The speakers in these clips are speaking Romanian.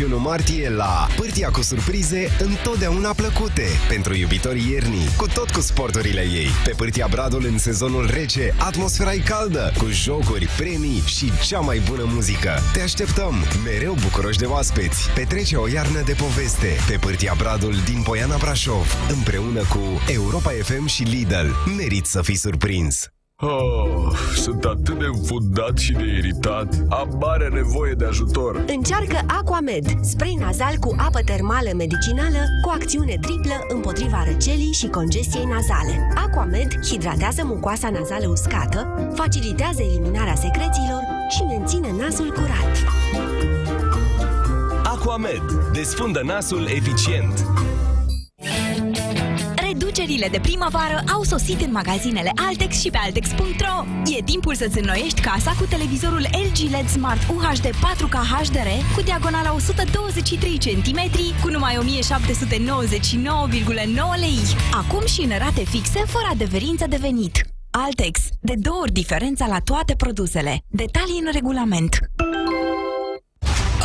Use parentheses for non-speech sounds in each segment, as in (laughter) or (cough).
21 martie la Pârtia cu surprize întotdeauna plăcute pentru iubitorii iernii, cu tot cu sporturile ei. Pe Pârtia Bradul în sezonul rece, atmosfera e caldă, cu jocuri, premii și cea mai bună muzică. Te așteptăm, mereu bucuroși de oaspeți. Petrece o iarnă de poveste pe Pârtia Bradul din Poiana Brașov, împreună cu Europa FM și Lidl. Merit să fii surprins! Oh, sunt atât de înfundat și de iritat. Am mare nevoie de ajutor. Încearcă Aquamed, spray nazal cu apă termală medicinală cu acțiune triplă împotriva răcelii și congestiei nazale. Aquamed hidratează mucoasa nazală uscată, facilitează eliminarea secrețiilor și menține nasul curat. Aquamed. Desfundă nasul eficient. Reducerile de primăvară au sosit în magazinele Altex și pe Altex.ro. E timpul să-ți înnoiești casa cu televizorul LG LED Smart UHD 4K HDR cu diagonala 123 cm cu numai 1799,9 lei. Acum și în rate fixe, fără adeverință de venit. Altex. De două ori diferența la toate produsele. Detalii în regulament.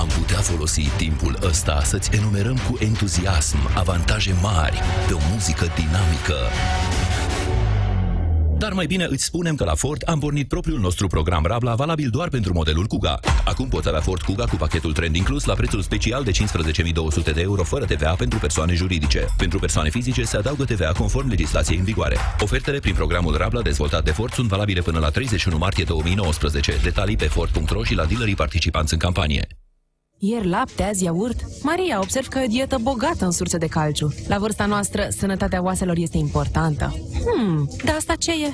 Am putea folosi timpul ăsta să-ți enumerăm cu entuziasm avantaje mari de o muzică dinamică. Dar mai bine îți spunem că la Ford am pornit propriul nostru program Rabla valabil doar pentru modelul Kuga. Acum poți avea Ford Kuga cu pachetul trend inclus la prețul special de 15.200 de euro fără TVA pentru persoane juridice. Pentru persoane fizice se adaugă TVA conform legislației în vigoare. Ofertele prin programul Rabla dezvoltat de Ford sunt valabile până la 31 martie 2019. Detalii pe Ford.ro și la dealerii participanți în campanie. Ieri lapte, azi iaurt. Maria, observ că e o dietă bogată în surse de calciu. La vârsta noastră, sănătatea oaselor este importantă. Hmm, dar asta ce e?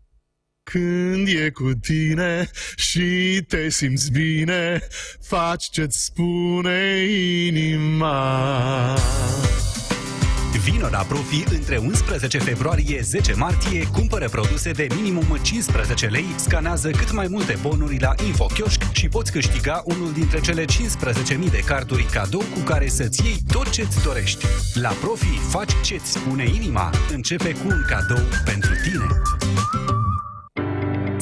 Când e cu tine și te simți bine, faci ce-ți spune inima. Vino la Profi între 11 februarie 10 martie, cumpără produse de minimum 15 lei, scanează cât mai multe bonuri la InfoKioșc și poți câștiga unul dintre cele 15.000 de carduri cadou cu care să-ți iei tot ce-ți dorești. La Profi faci ce-ți spune inima. Începe cu un cadou pentru tine.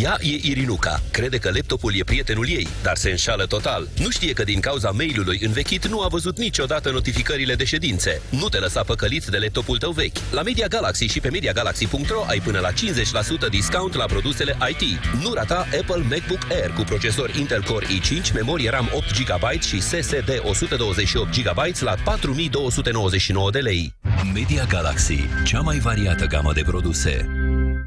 Ea e Irinuca. Crede că laptopul e prietenul ei, dar se înșală total. Nu știe că din cauza mailului învechit nu a văzut niciodată notificările de ședințe. Nu te lăsa păcălit de laptopul tău vechi. La Media Galaxy și pe MediaGalaxy.ro ai până la 50% discount la produsele IT. Nu rata Apple MacBook Air cu procesor Intel Core i5, memorie RAM 8 GB și SSD 128 GB la 4299 de lei. Media Galaxy, cea mai variată gamă de produse.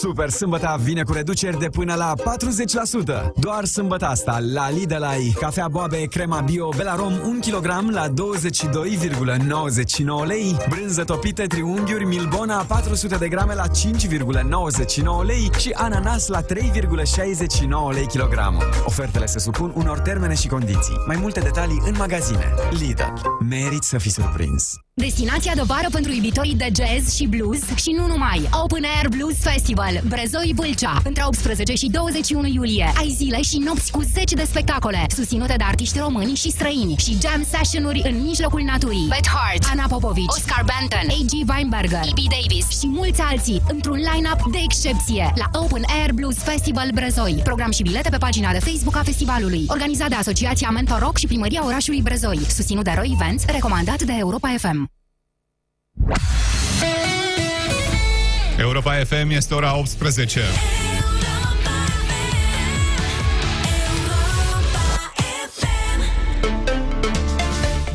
Super sâmbătă vine cu reduceri de până la 40%. Doar sâmbătă asta, la Lidl ai cafea Boabe crema bio Belarom 1 kg la 22,99 lei, brânză topită triunghiuri Milbona 400 de grame la 5,99 lei și ananas la 3,69 lei kilogramul. Ofertele se supun unor termene și condiții. Mai multe detalii în magazine. Lidl. Merit să fii surprins. Destinația de vară pentru iubitorii de jazz și blues și nu numai. Open Air Blues Festival, Brezoi Vâlcea. Între 18 și 21 iulie ai zile și nopți cu 10 de spectacole, susținute de artiști români și străini și jam session-uri în mijlocul naturii. Beth Hart, Ana Popovici, Oscar Benton, A.G. Weinberger, B.B. Davis și mulți alții într-un line-up de excepție la Open Air Blues Festival Brezoi. Program și bilete pe pagina de Facebook a festivalului. Organizat de Asociația Mentor Rock și Primăria Orașului Brezoi. Susținut de Roy Events, recomandat de Europa FM. Europa FM este ora 18.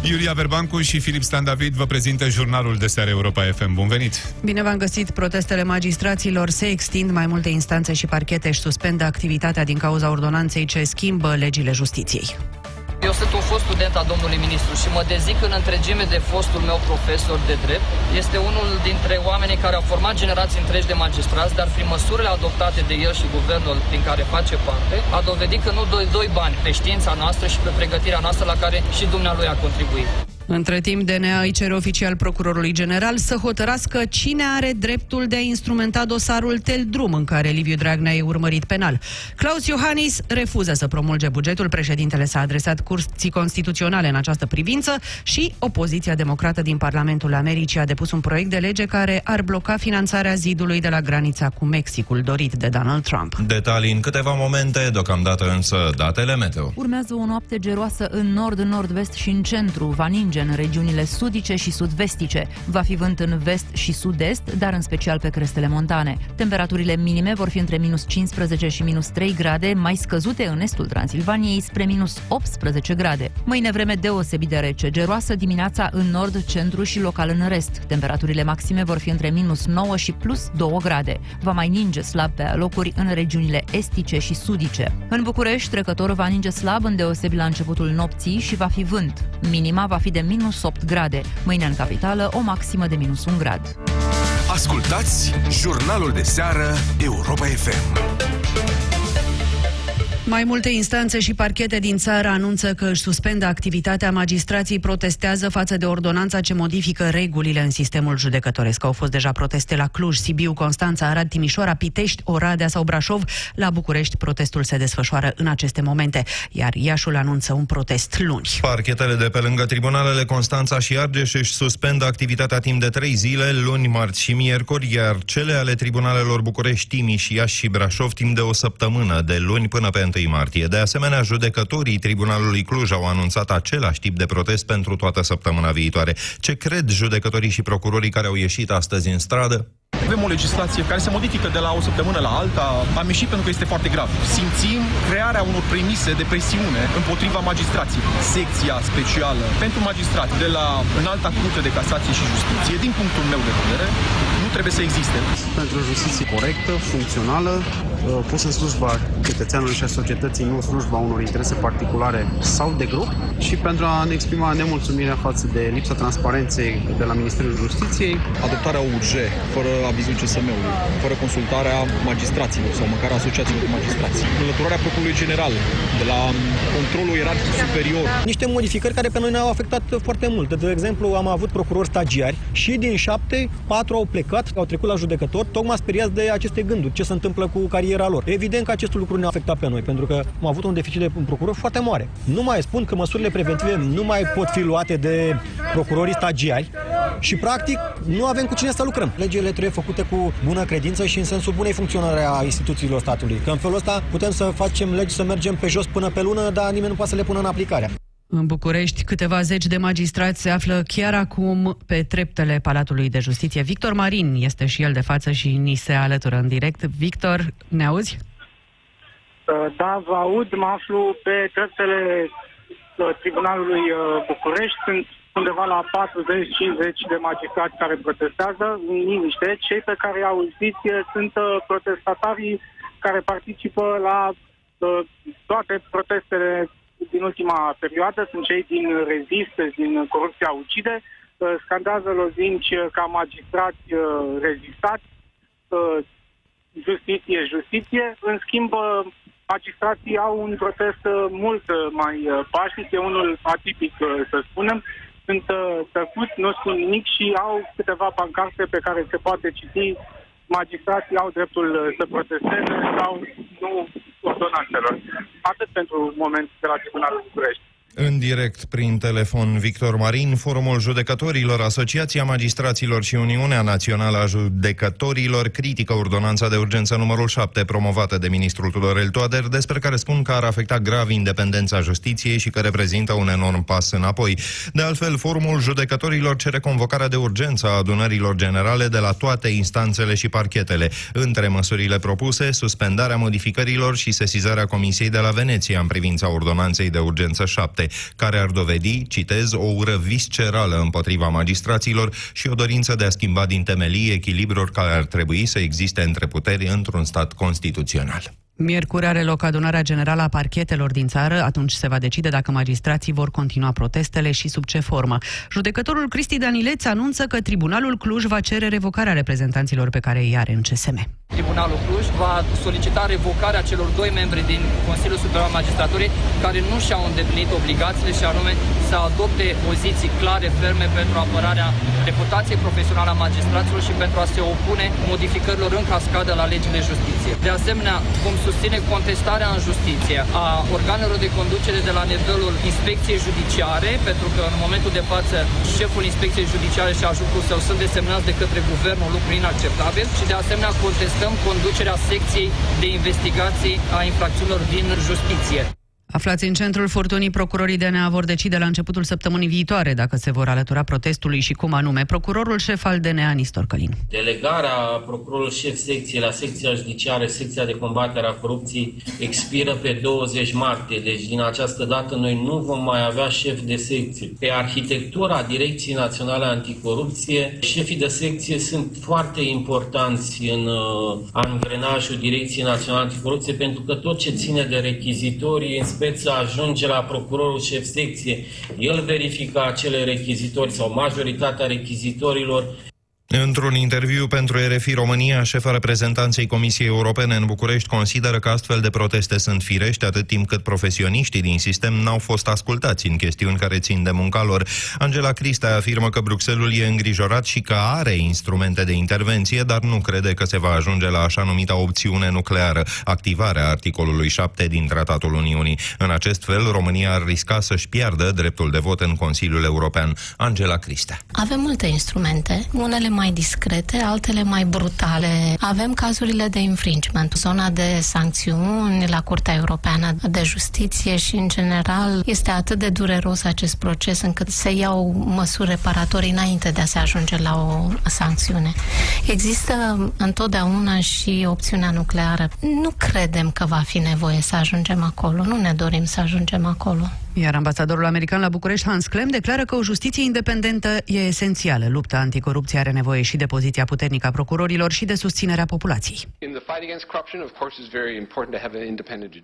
Iulia Verbancu și Filip Stan David vă prezintă jurnalul de seară Europa FM. Bun venit! Bine v-am găsit! Protestele magistraților se extind, mai multe instanțe și parchete își suspendă activitatea din cauza ordonanței ce schimbă legile justiției. Eu sunt un fost student al domnului ministru și mă dezic în întregime de fostul meu profesor de drept. Este unul dintre oamenii care au format generații întregi de magistrați, dar prin măsurile adoptate de el și guvernul din care face parte, a dovedit că nu doi, doi bani pe știința noastră și pe pregătirea noastră la care și dumnealui a contribuit. Între timp, DNA îi cere oficial procurorului general să hotărască cine are dreptul de a instrumenta dosarul Tel Drum în care Liviu Dragnea e urmărit penal. Claus Iohannis refuză să promulge bugetul, președintele s-a adresat curții constituționale în această privință și opoziția democrată din Parlamentul Americii a depus un proiect de lege care ar bloca finanțarea zidului de la granița cu Mexicul dorit de Donald Trump. Detalii în câteva momente, deocamdată însă datele meteo. Urmează o noapte geroasă în nord, nord-vest și în centru. Va ninge în regiunile sudice și sud-vestice. Va fi vânt în vest și sud-est, dar în special pe crestele montane. Temperaturile minime vor fi între minus 15 și minus 3 grade, mai scăzute în estul Transilvaniei spre minus 18 grade. Mâine vreme deosebit de rece, geroasă dimineața în nord, centru și local în rest. Temperaturile maxime vor fi între minus 9 și plus 2 grade. Va mai ninge slab pe locuri în regiunile estice și sudice. În București, trecător va ninge slab în deosebi la începutul nopții și va fi vânt. Minima va fi de minus 8 grade. Mâine în capitală o maximă de minus 1 grad. Ascultați jurnalul de seară Europa FM. Mai multe instanțe și parchete din țară anunță că își suspendă activitatea. Magistrații protestează față de ordonanța ce modifică regulile în sistemul judecătoresc. Au fost deja proteste la Cluj, Sibiu, Constanța, Arad, Timișoara, Pitești, Oradea sau Brașov. La București protestul se desfășoară în aceste momente, iar Iașul anunță un protest luni. Parchetele de pe lângă tribunalele Constanța și Argeș își suspendă activitatea timp de trei zile, luni, marți și miercuri, iar cele ale tribunalelor București, Timiș, Iași și Brașov timp de o săptămână, de luni până pe 1 martie. De asemenea, judecătorii Tribunalului Cluj au anunțat același tip de protest pentru toată săptămâna viitoare. Ce cred judecătorii și procurorii care au ieșit astăzi în stradă? Avem o legislație care se modifică de la o săptămână la alta. Am ieșit pentru că este foarte grav. Simțim crearea unor premise de presiune împotriva magistrației. Secția specială pentru magistrați de la înalta curte de casație și justiție, din punctul meu de vedere, nu trebuie să existe. Pentru o justiție corectă, funcțională, pus în slujba cetățeanului și a societății, nu în slujba unor interese particulare sau de grup și pentru a ne exprima nemulțumirea față de lipsa transparenței de la Ministerul Justiției. Adoptarea URG, fără avizul CSM-ului, fără consultarea magistraților sau măcar asociațiilor de magistrați. Înlăturarea procurorului general de la controlul ierarhic superior. Niște modificări care pe noi ne-au afectat foarte mult. De exemplu, am avut procurori stagiari și din șapte, patru au plecat, au trecut la judecător, tocmai speriați de aceste gânduri, ce se întâmplă cu cariera lor. Evident că acest lucru ne-a afectat pe noi, pentru că am avut un deficit de procuror foarte mare. Nu mai spun că măsurile preventive nu mai pot fi luate de procurorii stagiari, și practic nu avem cu cine să lucrăm. Legile trebuie făcute cu bună credință și în sensul bunei funcționare a instituțiilor statului. Că în felul ăsta putem să facem legi să mergem pe jos până pe lună, dar nimeni nu poate să le pună în aplicare. În București, câteva zeci de magistrați se află chiar acum pe treptele Palatului de Justiție. Victor Marin este și el de față și ni se alătură în direct. Victor, ne auzi? Da, vă aud, mă aflu pe treptele Tribunalului București. Sunt undeva la 40-50 de magistrați care protestează în liniște. Cei pe care i-au zis sunt uh, protestatarii care participă la uh, toate protestele din ultima perioadă. Sunt cei din rezist, din corupția ucide. Uh, scandează lozinci ca magistrați rezistați. Justiție, justiție. În schimb, magistrații au un protest mult mai pașnic, e unul atipic, să spunem, sunt uh, tăcuți, nu spun nimic și au câteva pancarte pe care se poate citi magistrații au dreptul uh, să protesteze sau nu ordonanțelor. Atât pentru moment de la Tribunalul București. În direct prin telefon Victor Marin, Forumul Judecătorilor, Asociația Magistraților și Uniunea Națională a Judecătorilor critică ordonanța de urgență numărul 7 promovată de ministrul Tudorel Toader, despre care spun că ar afecta grav independența justiției și că reprezintă un enorm pas înapoi. De altfel, Forumul Judecătorilor cere convocarea de urgență a adunărilor generale de la toate instanțele și parchetele. Între măsurile propuse, suspendarea modificărilor și sesizarea Comisiei de la Veneția în privința ordonanței de urgență 7 care ar dovedi, citez, o ură viscerală împotriva magistraților și o dorință de a schimba din temelii echilibrul care ar trebui să existe între puteri într-un stat constituțional. Miercuri are loc adunarea generală a parchetelor din țară, atunci se va decide dacă magistrații vor continua protestele și sub ce formă. Judecătorul Cristi Danileț anunță că Tribunalul Cluj va cere revocarea reprezentanților pe care îi are în CSM. Tribunalul Cluj va solicita revocarea celor doi membri din Consiliul Superior al Magistraturii care nu și-au îndeplinit obligațiile și anume să adopte poziții clare, ferme pentru apărarea reputației profesionale a magistraților și pentru a se opune modificărilor în cascadă la legile justiție. De asemenea, vom susține contestarea în justiție a organelor de conducere de la nivelul inspecției judiciare, pentru că în momentul de față șeful inspecției judiciare și ajutorul său sunt desemnați de către guvernul lucru inacceptabil și de asemenea contestăm conducerea secției de investigații a infracțiunilor din justiție. Aflați în centrul furtunii, procurorii DNA vor decide la începutul săptămânii viitoare dacă se vor alătura protestului și cum anume. Procurorul șef al DNA, Nistor Călin. Delegarea procurorului șef secției la secția judiciară, secția de combatere a corupției, expiră pe 20 martie. Deci din această dată noi nu vom mai avea șef de secție. Pe arhitectura Direcției Naționale Anticorupție, șefii de secție sunt foarte importanți în uh, angrenajul Direcției Naționale Anticorupție pentru că tot ce ține de rechizitorii, în speță ajunge la procurorul șef secție, el verifică acele rechizitori sau majoritatea rechizitorilor Într-un interviu pentru RFI România, șefa reprezentanței Comisiei Europene în București consideră că astfel de proteste sunt firești atât timp cât profesioniștii din sistem n-au fost ascultați în chestiuni care țin de munca lor. Angela Crista afirmă că Bruxelul e îngrijorat și că are instrumente de intervenție, dar nu crede că se va ajunge la așa numita opțiune nucleară, activarea articolului 7 din Tratatul Uniunii. În acest fel, România ar risca să-și piardă dreptul de vot în Consiliul European. Angela Crista. Avem multe instrumente, unele mai discrete, altele mai brutale. Avem cazurile de infringement, zona de sancțiuni la Curtea Europeană de Justiție și, în general, este atât de dureros acest proces încât se iau măsuri reparatorii înainte de a se ajunge la o sancțiune. Există întotdeauna și opțiunea nucleară. Nu credem că va fi nevoie să ajungem acolo, nu ne dorim să ajungem acolo. Iar ambasadorul american la București, Hans Klem, declară că o justiție independentă e esențială. Lupta anticorupție are nevoie și de poziția puternică a procurorilor și de susținerea populației.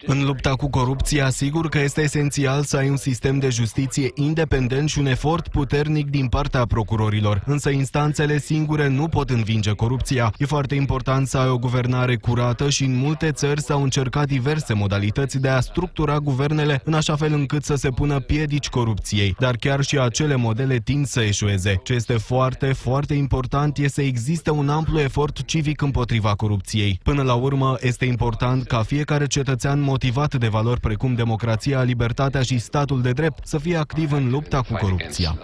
În lupta cu corupția, sigur că este esențial să ai un sistem de justiție independent și un efort puternic din partea procurorilor. Însă instanțele singure nu pot învinge corupția. E foarte important să ai o guvernare curată și în multe țări s-au încercat diverse modalități de a structura guvernele în așa fel încât să se pună piedici corupției, dar chiar și acele modele tind să eșueze. Ce este foarte, foarte important este să existe un amplu efort civic împotriva corupției. Până la urmă, este important ca fiecare cetățean motivat de valori precum democrația, libertatea și statul de drept să fie activ în lupta cu corupția.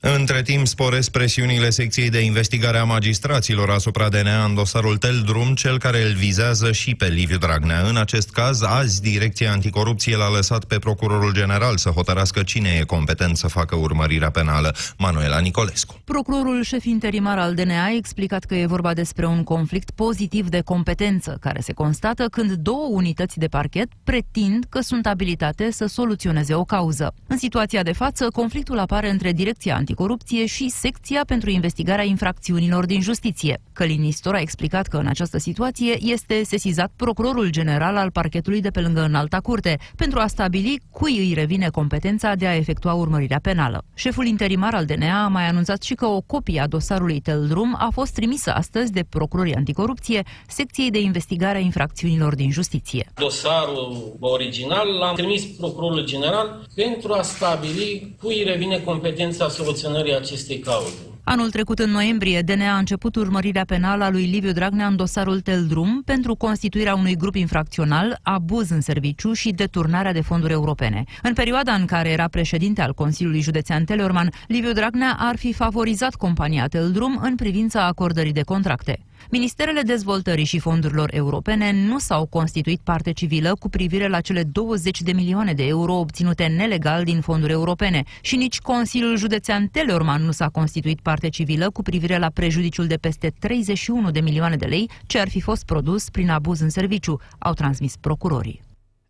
Între timp sporesc presiunile secției de investigare a magistraților asupra DNA în dosarul Teldrum, cel care îl vizează și pe Liviu Dragnea. În acest caz, azi, Direcția Anticorupție l-a lăsat pe Procurorul General să hotărască cine e competent să facă urmărirea penală, Manuela Nicolescu. Procurorul șef interimar al DNA a explicat că e vorba despre un conflict pozitiv de competență, care se constată când două unități de parchet pretind că sunt abilitate să soluționeze o cauză. În situația de față, conflictul apare între Direcția anticorupție și secția pentru investigarea infracțiunilor din justiție. Călin Nistor a explicat că în această situație este sesizat procurorul general al parchetului de pe lângă Înalta Curte pentru a stabili cui îi revine competența de a efectua urmărirea penală. Șeful interimar al DNA a mai anunțat și că o copie a dosarului Teldrum a fost trimisă astăzi de procurorii anticorupție secției de investigare a infracțiunilor din justiție. Dosarul original l-am trimis procurorul general pentru a stabili cui revine competența soluționării acestei cauze. Anul trecut, în noiembrie, DNA a început urmărirea penală a lui Liviu Dragnea în dosarul Teldrum pentru constituirea unui grup infracțional, abuz în serviciu și deturnarea de fonduri europene. În perioada în care era președinte al Consiliului Județean Teleorman, Liviu Dragnea ar fi favorizat compania Teldrum în privința acordării de contracte. Ministerele Dezvoltării și Fondurilor Europene nu s-au constituit parte civilă cu privire la cele 20 de milioane de euro obținute nelegal din fonduri europene și nici Consiliul Județean Teleorman nu s-a constituit parte civilă cu privire la prejudiciul de peste 31 de milioane de lei ce ar fi fost produs prin abuz în serviciu, au transmis procurorii.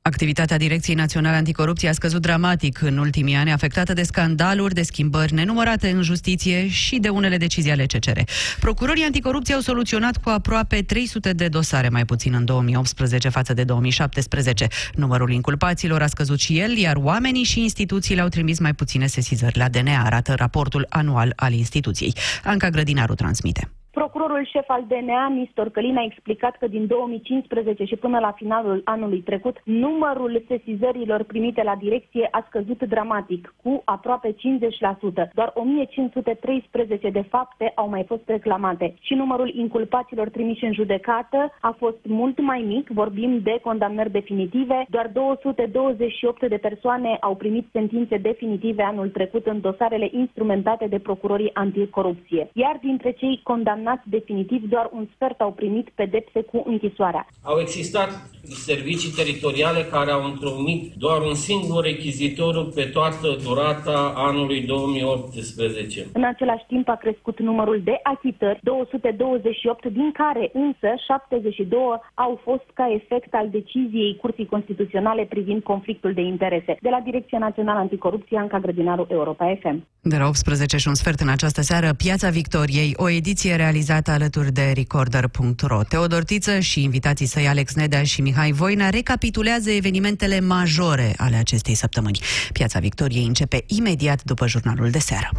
Activitatea Direcției Naționale Anticorupție a scăzut dramatic în ultimii ani, afectată de scandaluri, de schimbări nenumărate în justiție și de unele decizii ale CCR. Procurorii anticorupție au soluționat cu aproape 300 de dosare, mai puțin în 2018 față de 2017. Numărul inculpaților a scăzut și el, iar oamenii și instituțiile au trimis mai puține sesizări la DNA, arată raportul anual al instituției. Anca Grădinaru transmite. Procurorul șef al DNA, Nistor Călin, a explicat că din 2015 și până la finalul anului trecut, numărul sesizărilor primite la direcție a scăzut dramatic, cu aproape 50%. Doar 1513 de fapte au mai fost reclamate și numărul inculpaților trimiși în judecată a fost mult mai mic, vorbim de condamnări definitive. Doar 228 de persoane au primit sentințe definitive anul trecut în dosarele instrumentate de procurorii anticorupție. Iar dintre cei condamnați condamnați definitiv, doar un sfert au primit pedepse cu închisoarea. Au existat servicii teritoriale care au întrunit doar un singur rechizitoriu pe toată durata anului 2018. În același timp a crescut numărul de achitări, 228, din care însă 72 au fost ca efect al deciziei Curții Constituționale privind conflictul de interese. De la Direcția Națională Anticorupție, Anca Grădinaru, Europa FM. De la 18 și un sfert în această seară, Piața Victoriei, o ediție realizată alături de Recorder.ro. Teodor Tiță și invitații săi Alex Nedea și Mihai Voina recapitulează evenimentele majore ale acestei săptămâni. Piața Victoriei începe imediat după jurnalul de seară.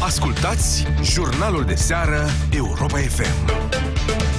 Ascultați jurnalul de seară Europa FM.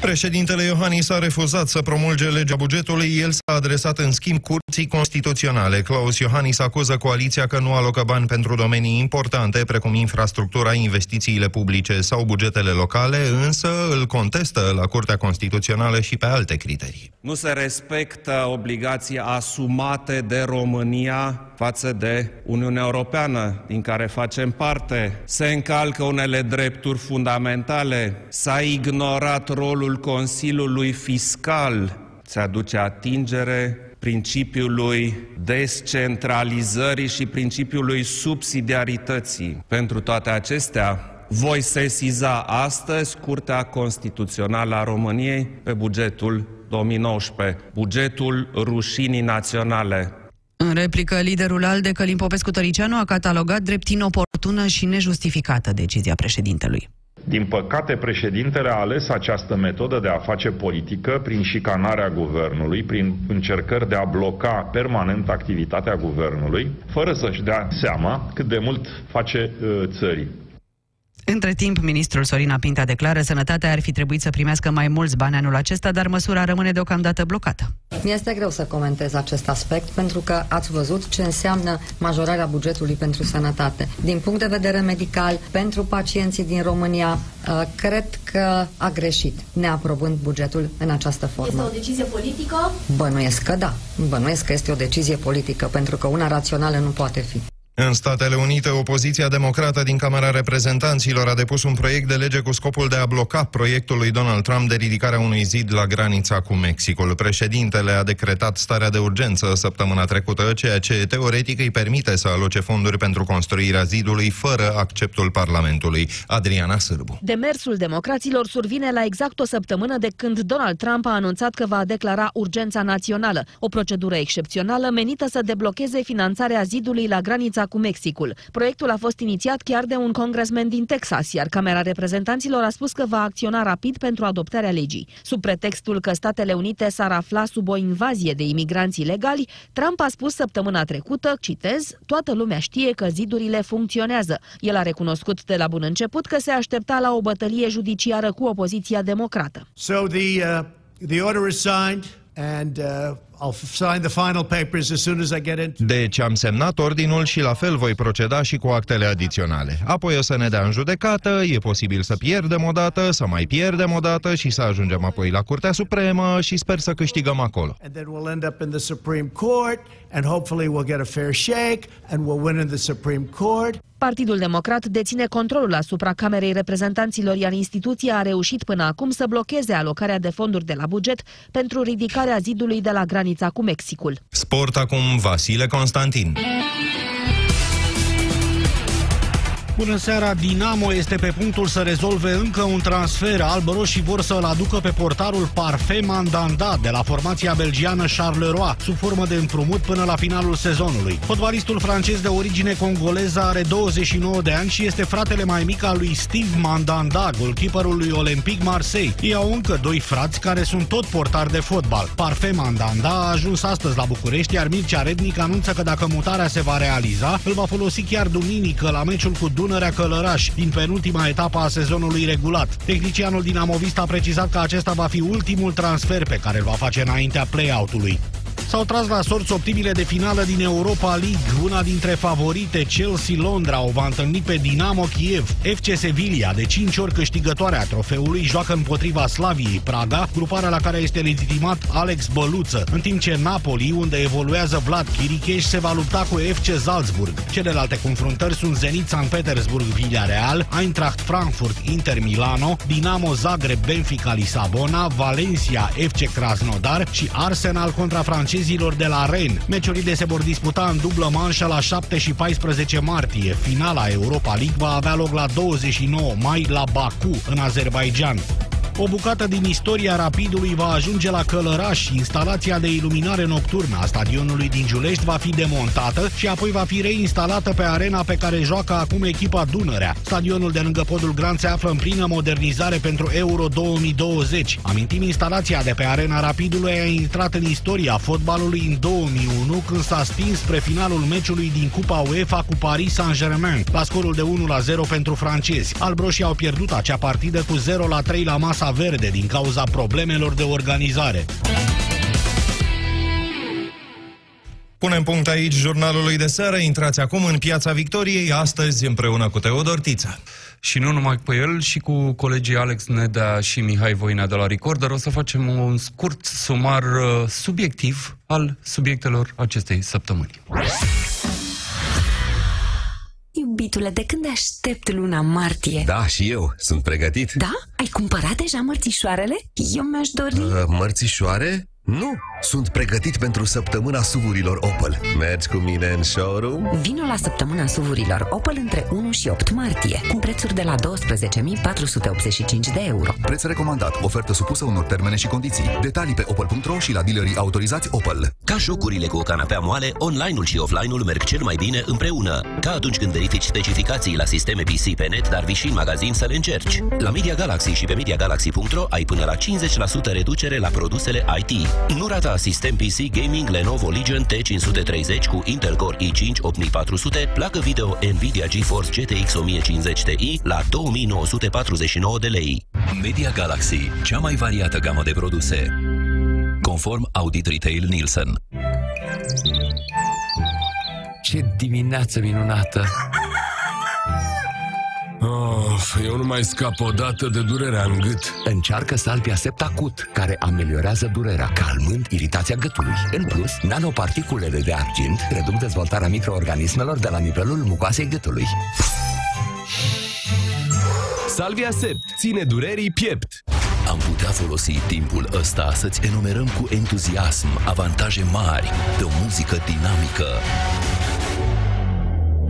Președintele Iohannis a refuzat să promulge legea bugetului, el s-a adresat în schimb curții constituționale. Claus Iohannis acuză coaliția că nu alocă bani pentru domenii importante, precum infrastructura, investițiile publice sau bugetele locale, însă îl contestă la Curtea Constituțională și pe alte criterii. Nu se respectă obligații asumate de România față de Uniunea Europeană, din care facem parte. Se încalcă unele drepturi fundamentale. S-a ignorat rolul Consiliului Fiscal. Se aduce atingere principiului descentralizării și principiului subsidiarității. Pentru toate acestea, voi sesiza astăzi Curtea Constituțională a României pe bugetul 2019, bugetul rușinii naționale, în replică, liderul ALDE, Călim Popescu-Tăricianu, a catalogat drept inoportună și nejustificată decizia președintelui. Din păcate, președintele a ales această metodă de a face politică prin șicanarea guvernului, prin încercări de a bloca permanent activitatea guvernului, fără să-și dea seama cât de mult face uh, țării. Între timp, ministrul Sorina Pinta declară sănătatea ar fi trebuit să primească mai mulți bani anul acesta, dar măsura rămâne deocamdată blocată. Mi-este greu să comentez acest aspect pentru că ați văzut ce înseamnă majorarea bugetului pentru sănătate. Din punct de vedere medical, pentru pacienții din România, uh, cred că a greșit neaprobând bugetul în această formă. Este o decizie politică? Bănuiesc că da. Bănuiesc că este o decizie politică, pentru că una rațională nu poate fi. În Statele Unite, opoziția democrată din Camera Reprezentanților a depus un proiect de lege cu scopul de a bloca proiectul lui Donald Trump de ridicarea unui zid la granița cu Mexicul. Președintele a decretat starea de urgență săptămâna trecută, ceea ce teoretic îi permite să aloce fonduri pentru construirea zidului fără acceptul Parlamentului. Adriana Sârbu. Demersul democraților survine la exact o săptămână de când Donald Trump a anunțat că va declara urgența națională, o procedură excepțională menită să deblocheze finanțarea zidului la granița cu Mexicul. Proiectul a fost inițiat chiar de un congresmen din Texas, iar Camera Reprezentanților a spus că va acționa rapid pentru adoptarea legii. Sub pretextul că Statele Unite s-ar afla sub o invazie de imigranți ilegali, Trump a spus săptămâna trecută, citez, toată lumea știe că zidurile funcționează. El a recunoscut de la bun început că se aștepta la o bătălie judiciară cu opoziția democrată. So the, uh, the order is signed and uh, I'll sign the final papers as soon as I get into Deci am semnat ordinul și la fel voi proceda și cu actele adiționale. Apoi o să ne dea în judecată, e posibil să pierdem o dată, să mai pierdem o dată și să ajungem apoi la Curtea Supremă și sper să câștigăm acolo. and then we'll end up in the Supreme Court and hopefully we'll get a fair shake and we'll win in the Supreme Court. Partidul Democrat deține controlul asupra Camerei Reprezentanților, iar instituția a reușit până acum să blocheze alocarea de fonduri de la buget pentru ridicarea zidului de la granița cu Mexicul. Sport acum Vasile Constantin. Bună seara, Dinamo este pe punctul să rezolve încă un transfer. Albăroșii vor să-l aducă pe portarul Parfait Mandanda de la formația belgiană Charleroi, sub formă de împrumut până la finalul sezonului. Fotbalistul francez de origine congoleză are 29 de ani și este fratele mai mic al lui Steve Mandanda, golkeeperul lui Olympique Marseille. Ei au încă doi frați care sunt tot portari de fotbal. Parfait Mandanda a ajuns astăzi la București, iar Mircea Rednic anunță că dacă mutarea se va realiza, îl va folosi chiar duminică la meciul cu Dunărea Călăraș, din penultima etapă a sezonului regulat. Tehnicianul dinamovist a precizat că acesta va fi ultimul transfer pe care îl va face înaintea play-out-ului. S-au tras la sorți optimile de finală din Europa League. Una dintre favorite, Chelsea Londra, o va întâlni pe Dinamo Kiev. FC Sevilla, de 5 ori câștigătoare a trofeului, joacă împotriva Slaviei Praga, gruparea la care este legitimat Alex Băluță, în timp ce Napoli, unde evoluează Vlad Chiricheș, se va lupta cu FC Salzburg. Celelalte confruntări sunt Zenit San Petersburg Villarreal, Eintracht Frankfurt Inter Milano, Dinamo Zagreb Benfica Lisabona, Valencia FC Krasnodar și Arsenal contra francezilor de la Rennes. Meciurile se vor disputa în dublă manșă la 7 și 14 martie. Finala Europa League va avea loc la 29 mai la Baku, în Azerbaijan. O bucată din istoria Rapidului va ajunge la Călăraș. Instalația de iluminare nocturnă a stadionului din Giulești va fi demontată și apoi va fi reinstalată pe arena pe care joacă acum echipa Dunărea. Stadionul de lângă Podul Gran se află în plină modernizare pentru Euro 2020. Amintim, instalația de pe arena Rapidului a intrat în istoria fotbalului în 2001 când s-a stins spre finalul meciului din Cupa UEFA cu Paris Saint-Germain la scorul de 1-0 pentru francezi. Albroșii au pierdut acea partidă cu 0-3 la masa verde din cauza problemelor de organizare. Punem punct aici jurnalului de seară. Intrați acum în Piața Victoriei, astăzi împreună cu Teodor Tița. Și nu numai pe el, și cu colegii Alex Nedea și Mihai Voinea de la Recorder o să facem un scurt sumar uh, subiectiv al subiectelor acestei săptămâni. Iubitule, de când aștept luna martie? Da, și eu. Sunt pregătit. Da? Ai cumpărat deja mărțișoarele? Eu mi-aș dori... Uh, mărțișoare? Nu, sunt pregătit pentru săptămâna suvurilor Opel. Mergi cu mine în showroom? Vino la săptămâna suvurilor Opel între 1 și 8 martie, cu prețuri de la 12.485 de euro. Preț recomandat. Ofertă supusă unor termene și condiții. Detalii pe opel.ro și la dealerii autorizați Opel. Ca șocurile cu o canapea moale, online-ul și offline-ul merg cel mai bine împreună. Ca atunci când verifici specificații la sisteme PC pe net, dar vii și în magazin să le încerci. La Media Galaxy și pe MediaGalaxy.ro ai până la 50% reducere la produsele IT. Nu rata sistem PC Gaming Lenovo Legion T530 cu Intel Core i5 8400, placă video Nvidia GeForce GTX 1050 Ti la 2949 de lei. Media Galaxy, cea mai variată gamă de produse. Conform Audit Retail Nielsen. Ce dimineață minunată! Of, eu nu mai scap o dată de durerea în gât. Încearcă Salvia Septacut, care ameliorează durerea, calmând iritația gâtului. În plus, nanoparticulele de argint reduc dezvoltarea microorganismelor de la nivelul mucoasei gâtului. Salvia Sept ține durerii piept. Am putea folosi timpul ăsta să-ți enumerăm cu entuziasm avantaje mari de o muzică dinamică.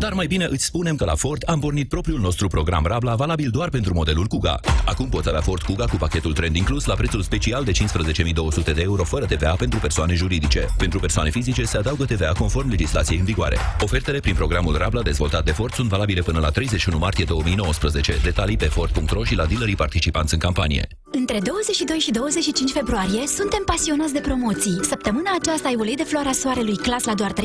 Dar mai bine îți spunem că la Ford am pornit propriul nostru program Rabla valabil doar pentru modelul Kuga. Acum poți avea Ford Kuga cu pachetul trend inclus la prețul special de 15.200 de euro fără TVA pentru persoane juridice. Pentru persoane fizice se adaugă TVA conform legislației în vigoare. Ofertele prin programul Rabla dezvoltat de Ford sunt valabile până la 31 martie 2019. Detalii pe Ford.ro și la dealerii participanți în campanie. Între 22 și 25 februarie suntem pasionați de promoții. Săptămâna aceasta ai ulei de floarea soarelui clas la doar 3,29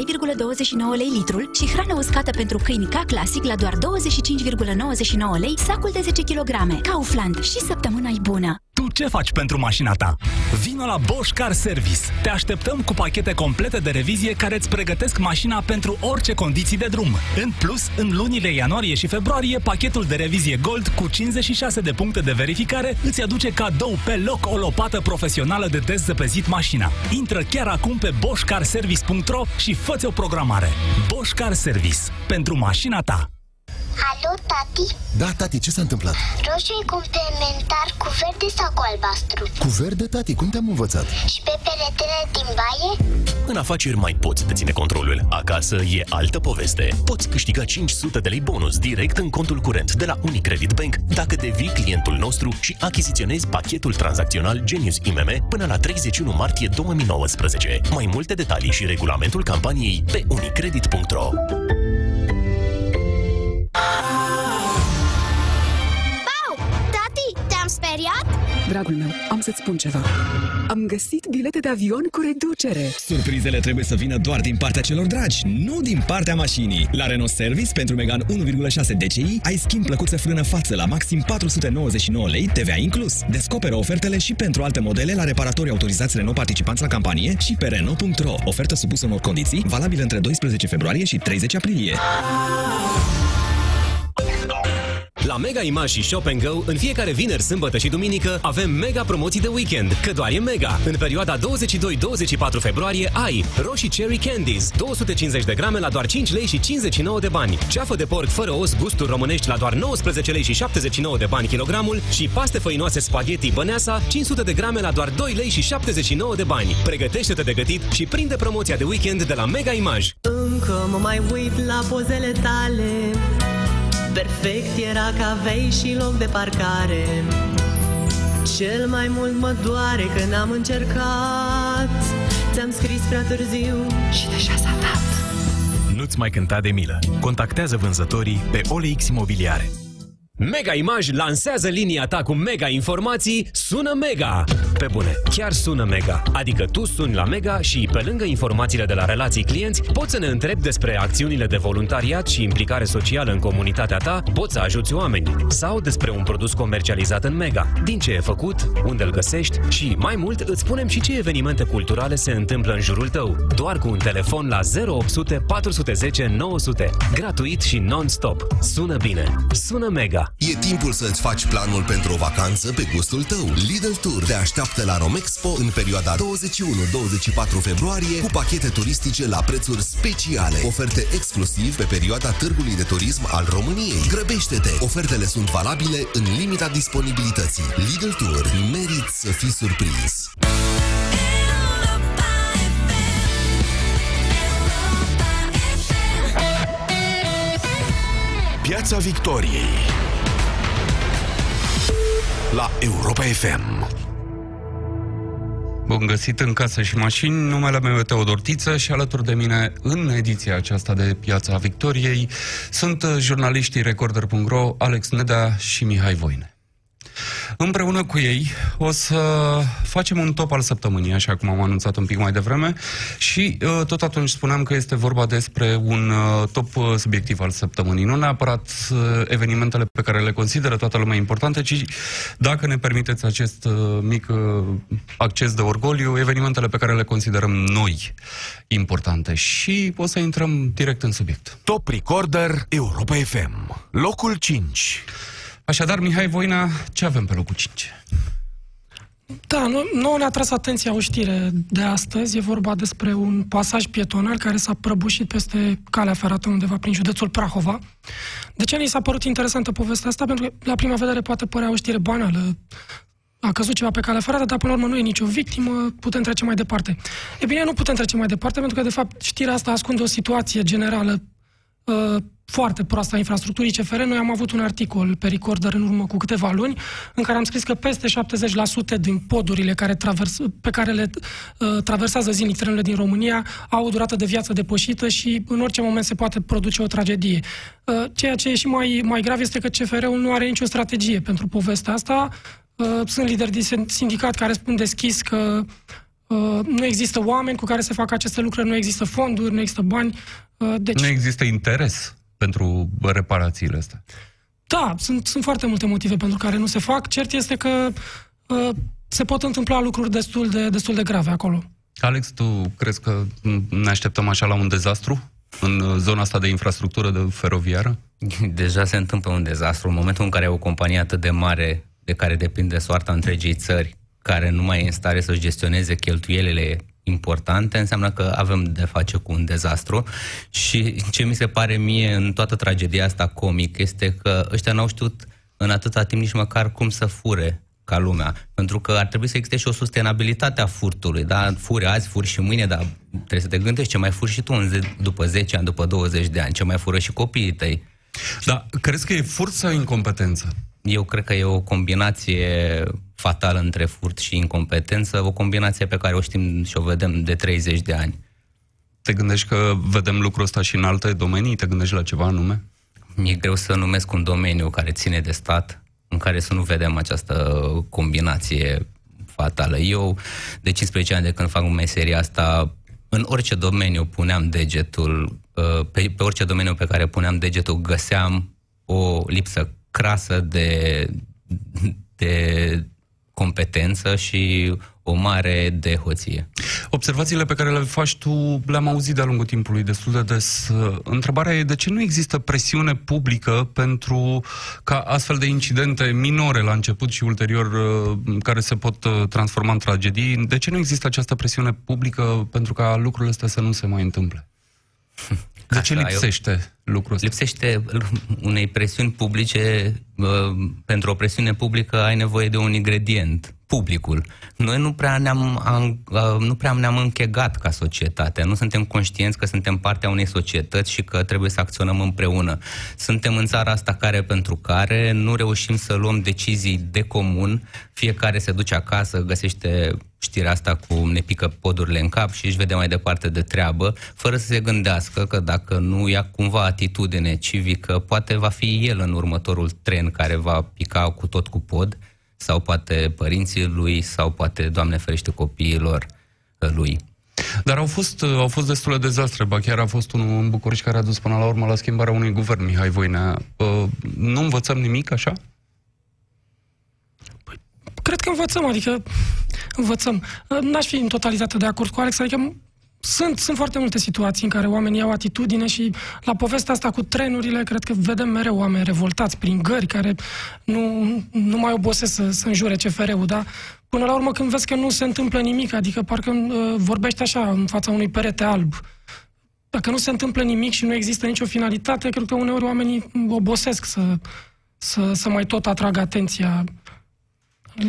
lei litrul și hrană uscată pentru câini ca clasic la doar 25,99 lei sacul de 10 kg. Kaufland și săptămâna e bună! Tu ce faci pentru mașina ta? Vino la Bosch Car Service. Te așteptăm cu pachete complete de revizie care îți pregătesc mașina pentru orice condiții de drum. În plus, în lunile ianuarie și februarie, pachetul de revizie Gold cu 56 de puncte de verificare îți aduce cadou pe loc o lopată profesională de dezăpezit mașina. Intră chiar acum pe boschcarservice.ro și fă o programare. Bosch Car Service. Pentru mașina ta. Alo, tati? Da, tati, ce s-a întâmplat? Roșu e complementar cu verde sau cu albastru? Cu verde, tati, cum te-am învățat? Și pe peretele din baie? În afaceri mai poți deține controlul. Acasă e altă poveste. Poți câștiga 500 de lei bonus direct în contul curent de la Unicredit Bank dacă devii clientul nostru și achiziționezi pachetul tranzacțional Genius IMM până la 31 martie 2019. Mai multe detalii și regulamentul campaniei pe unicredit.ro speriat? Dragul meu, am să-ți spun ceva. Am găsit bilete de avion cu reducere. Surprizele trebuie să vină doar din partea celor dragi, nu din partea mașinii. La Renault Service, pentru Megan 1,6 DCI, ai schimb plăcuță frână față la maxim 499 lei, TVA inclus. Descoperă ofertele și pentru alte modele la reparatorii autorizați Renault participanți la campanie și pe Renault.ro. Ofertă supusă unor condiții, valabilă între 12 februarie și 30 aprilie. La Mega Image și Shop Go, în fiecare vineri, sâmbătă și duminică, avem mega promoții de weekend, că doar e mega. În perioada 22-24 februarie ai roșii Cherry Candies, 250 de grame la doar 5 lei și 59 de bani, ceafă de porc fără os, gusturi românești la doar 19 lei și 79 de bani kilogramul și paste făinoase spaghetti băneasa, 500 de grame la doar 2 lei și 79 de bani. Pregătește-te de gătit și prinde promoția de weekend de la Mega Image. Încă mă mai uit la pozele tale Perfect era că aveai și loc de parcare Cel mai mult mă doare că n-am încercat Ți-am scris prea târziu și deja s-a dat Nu-ți mai cânta de milă. Contactează vânzătorii pe OLX Imobiliare. Mega Image lansează linia ta cu mega informații, sună mega! Pe bune, chiar sună mega. Adică tu suni la mega și, pe lângă informațiile de la relații clienți, poți să ne întrebi despre acțiunile de voluntariat și implicare socială în comunitatea ta, poți să ajuți oameni sau despre un produs comercializat în mega, din ce e făcut, unde îl găsești și, mai mult, îți spunem și ce evenimente culturale se întâmplă în jurul tău, doar cu un telefon la 0800 410 900, gratuit și non-stop. Sună bine, sună mega! E timpul să-ți faci planul pentru o vacanță pe gustul tău. Lidl Tour te așteaptă la Romexpo în perioada 21-24 februarie cu pachete turistice la prețuri speciale. Oferte exclusiv pe perioada Târgului de Turism al României. Grăbește-te! Ofertele sunt valabile în limita disponibilității. Lidl Tour. Meriți să fii surprins! Piața Victoriei la Europa FM. Bun găsit în casă și mașini, numele meu e Teodor Tiță și alături de mine în ediția aceasta de Piața Victoriei sunt jurnaliștii Recorder.ro, Alex Neda și Mihai Voine. Împreună cu ei o să facem un top al săptămânii, așa cum am anunțat un pic mai devreme, și uh, tot atunci spuneam că este vorba despre un uh, top uh, subiectiv al săptămânii. Nu neapărat evenimentele pe care le consideră toată lumea importante, ci, dacă ne permiteți acest mic acces de orgoliu, evenimentele pe care le considerăm noi importante. Și o să intrăm direct în subiect. Top Recorder Europa FM. Locul 5. Așadar, Mihai Voina, ce avem pe locul 5? Da, nu, nu ne-a tras atenția o știre de astăzi. E vorba despre un pasaj pietonal care s-a prăbușit peste calea ferată undeva prin județul Prahova. De ce ni s-a părut interesantă povestea asta? Pentru că, la prima vedere, poate părea o știre banală. A căzut ceva pe calea ferată, dar până la urmă nu e nicio victimă, putem trece mai departe. E bine, nu putem trece mai departe, pentru că, de fapt, știrea asta ascunde o situație generală uh, foarte proastă a infrastructurii CFR. Noi am avut un articol pe Recorder în urmă cu câteva luni în care am scris că peste 70% din podurile care travers, pe care le uh, traversează zilnic trenurile din România au o durată de viață depășită și în orice moment se poate produce o tragedie. Uh, ceea ce e și mai, mai grav este că CFR-ul nu are nicio strategie pentru povestea asta. Uh, sunt lideri din sindicat care spun deschis că uh, nu există oameni cu care se fac aceste lucruri, nu există fonduri, nu există bani. Uh, deci... Nu există interes pentru reparațiile astea. Da, sunt, sunt foarte multe motive pentru care nu se fac. Cert este că uh, se pot întâmpla lucruri destul de, destul de grave acolo. Alex, tu crezi că ne așteptăm așa la un dezastru în zona asta de infrastructură de feroviară? (laughs) Deja se întâmplă un dezastru. În momentul în care o companie atât de mare, de care depinde soarta întregii țări, care nu mai e în stare să-și gestioneze cheltuielile importante, înseamnă că avem de face cu un dezastru și ce mi se pare mie în toată tragedia asta comic este că ăștia n-au știut în atâta timp nici măcar cum să fure ca lumea. Pentru că ar trebui să existe și o sustenabilitate a furtului. Da? Furi azi, furi și mâine, dar trebuie să te gândești ce mai furi și tu în ze- după 10 ani, după 20 de ani, ce mai fură și copiii tăi. Da, crezi că e furt sau incompetență? Eu cred că e o combinație fatală între furt și incompetență, o combinație pe care o știm și o vedem de 30 de ani. Te gândești că vedem lucrul ăsta și în alte domenii? Te gândești la ceva anume? Mi-e greu să numesc un domeniu care ține de stat, în care să nu vedem această combinație fatală. Eu, de 15 ani de când fac meseria asta, în orice domeniu puneam degetul, uh, pe, pe orice domeniu pe care puneam degetul, găseam o lipsă crasă de, de competență și o mare de hoție. Observațiile pe care le faci tu le-am auzit de-a lungul timpului destul de des. Întrebarea e de ce nu există presiune publică pentru ca astfel de incidente minore la început și ulterior uh, care se pot uh, transforma în tragedii, de ce nu există această presiune publică pentru ca lucrurile astea să nu se mai întâmple? (laughs) De ce lipsește eu, lucrul ăsta? Lipsește unei presiuni publice, uh, pentru o presiune publică ai nevoie de un ingredient, publicul. Noi nu prea ne-am, am, uh, nu prea ne-am închegat ca societate, nu suntem conștienți că suntem partea unei societăți și că trebuie să acționăm împreună. Suntem în țara asta care pentru care nu reușim să luăm decizii de comun, fiecare se duce acasă, găsește știrea asta cu ne pică podurile în cap și își vede mai departe de treabă, fără să se gândească că dacă nu ia cumva atitudine civică, poate va fi el în următorul tren care va pica cu tot cu pod, sau poate părinții lui, sau poate, Doamne ferește, copiilor uh, lui. Dar au fost, uh, au fost destule dezastre, ba chiar a fost unul în București care a dus până la urmă la schimbarea unui guvern, Mihai Voinea. Uh, nu învățăm nimic așa? Păi, cred că învățăm, adică învățăm. N-aș fi în totalitate de acord cu Alex, adică sunt, sunt foarte multe situații în care oamenii au atitudine și la povestea asta cu trenurile, cred că vedem mereu oameni revoltați prin gări care nu, nu mai obosesc să, să înjure CFR-ul, da? Până la urmă când vezi că nu se întâmplă nimic, adică parcă uh, vorbești așa în fața unui perete alb. Dacă nu se întâmplă nimic și nu există nicio finalitate, cred că uneori oamenii obosesc să, să, să mai tot atragă atenția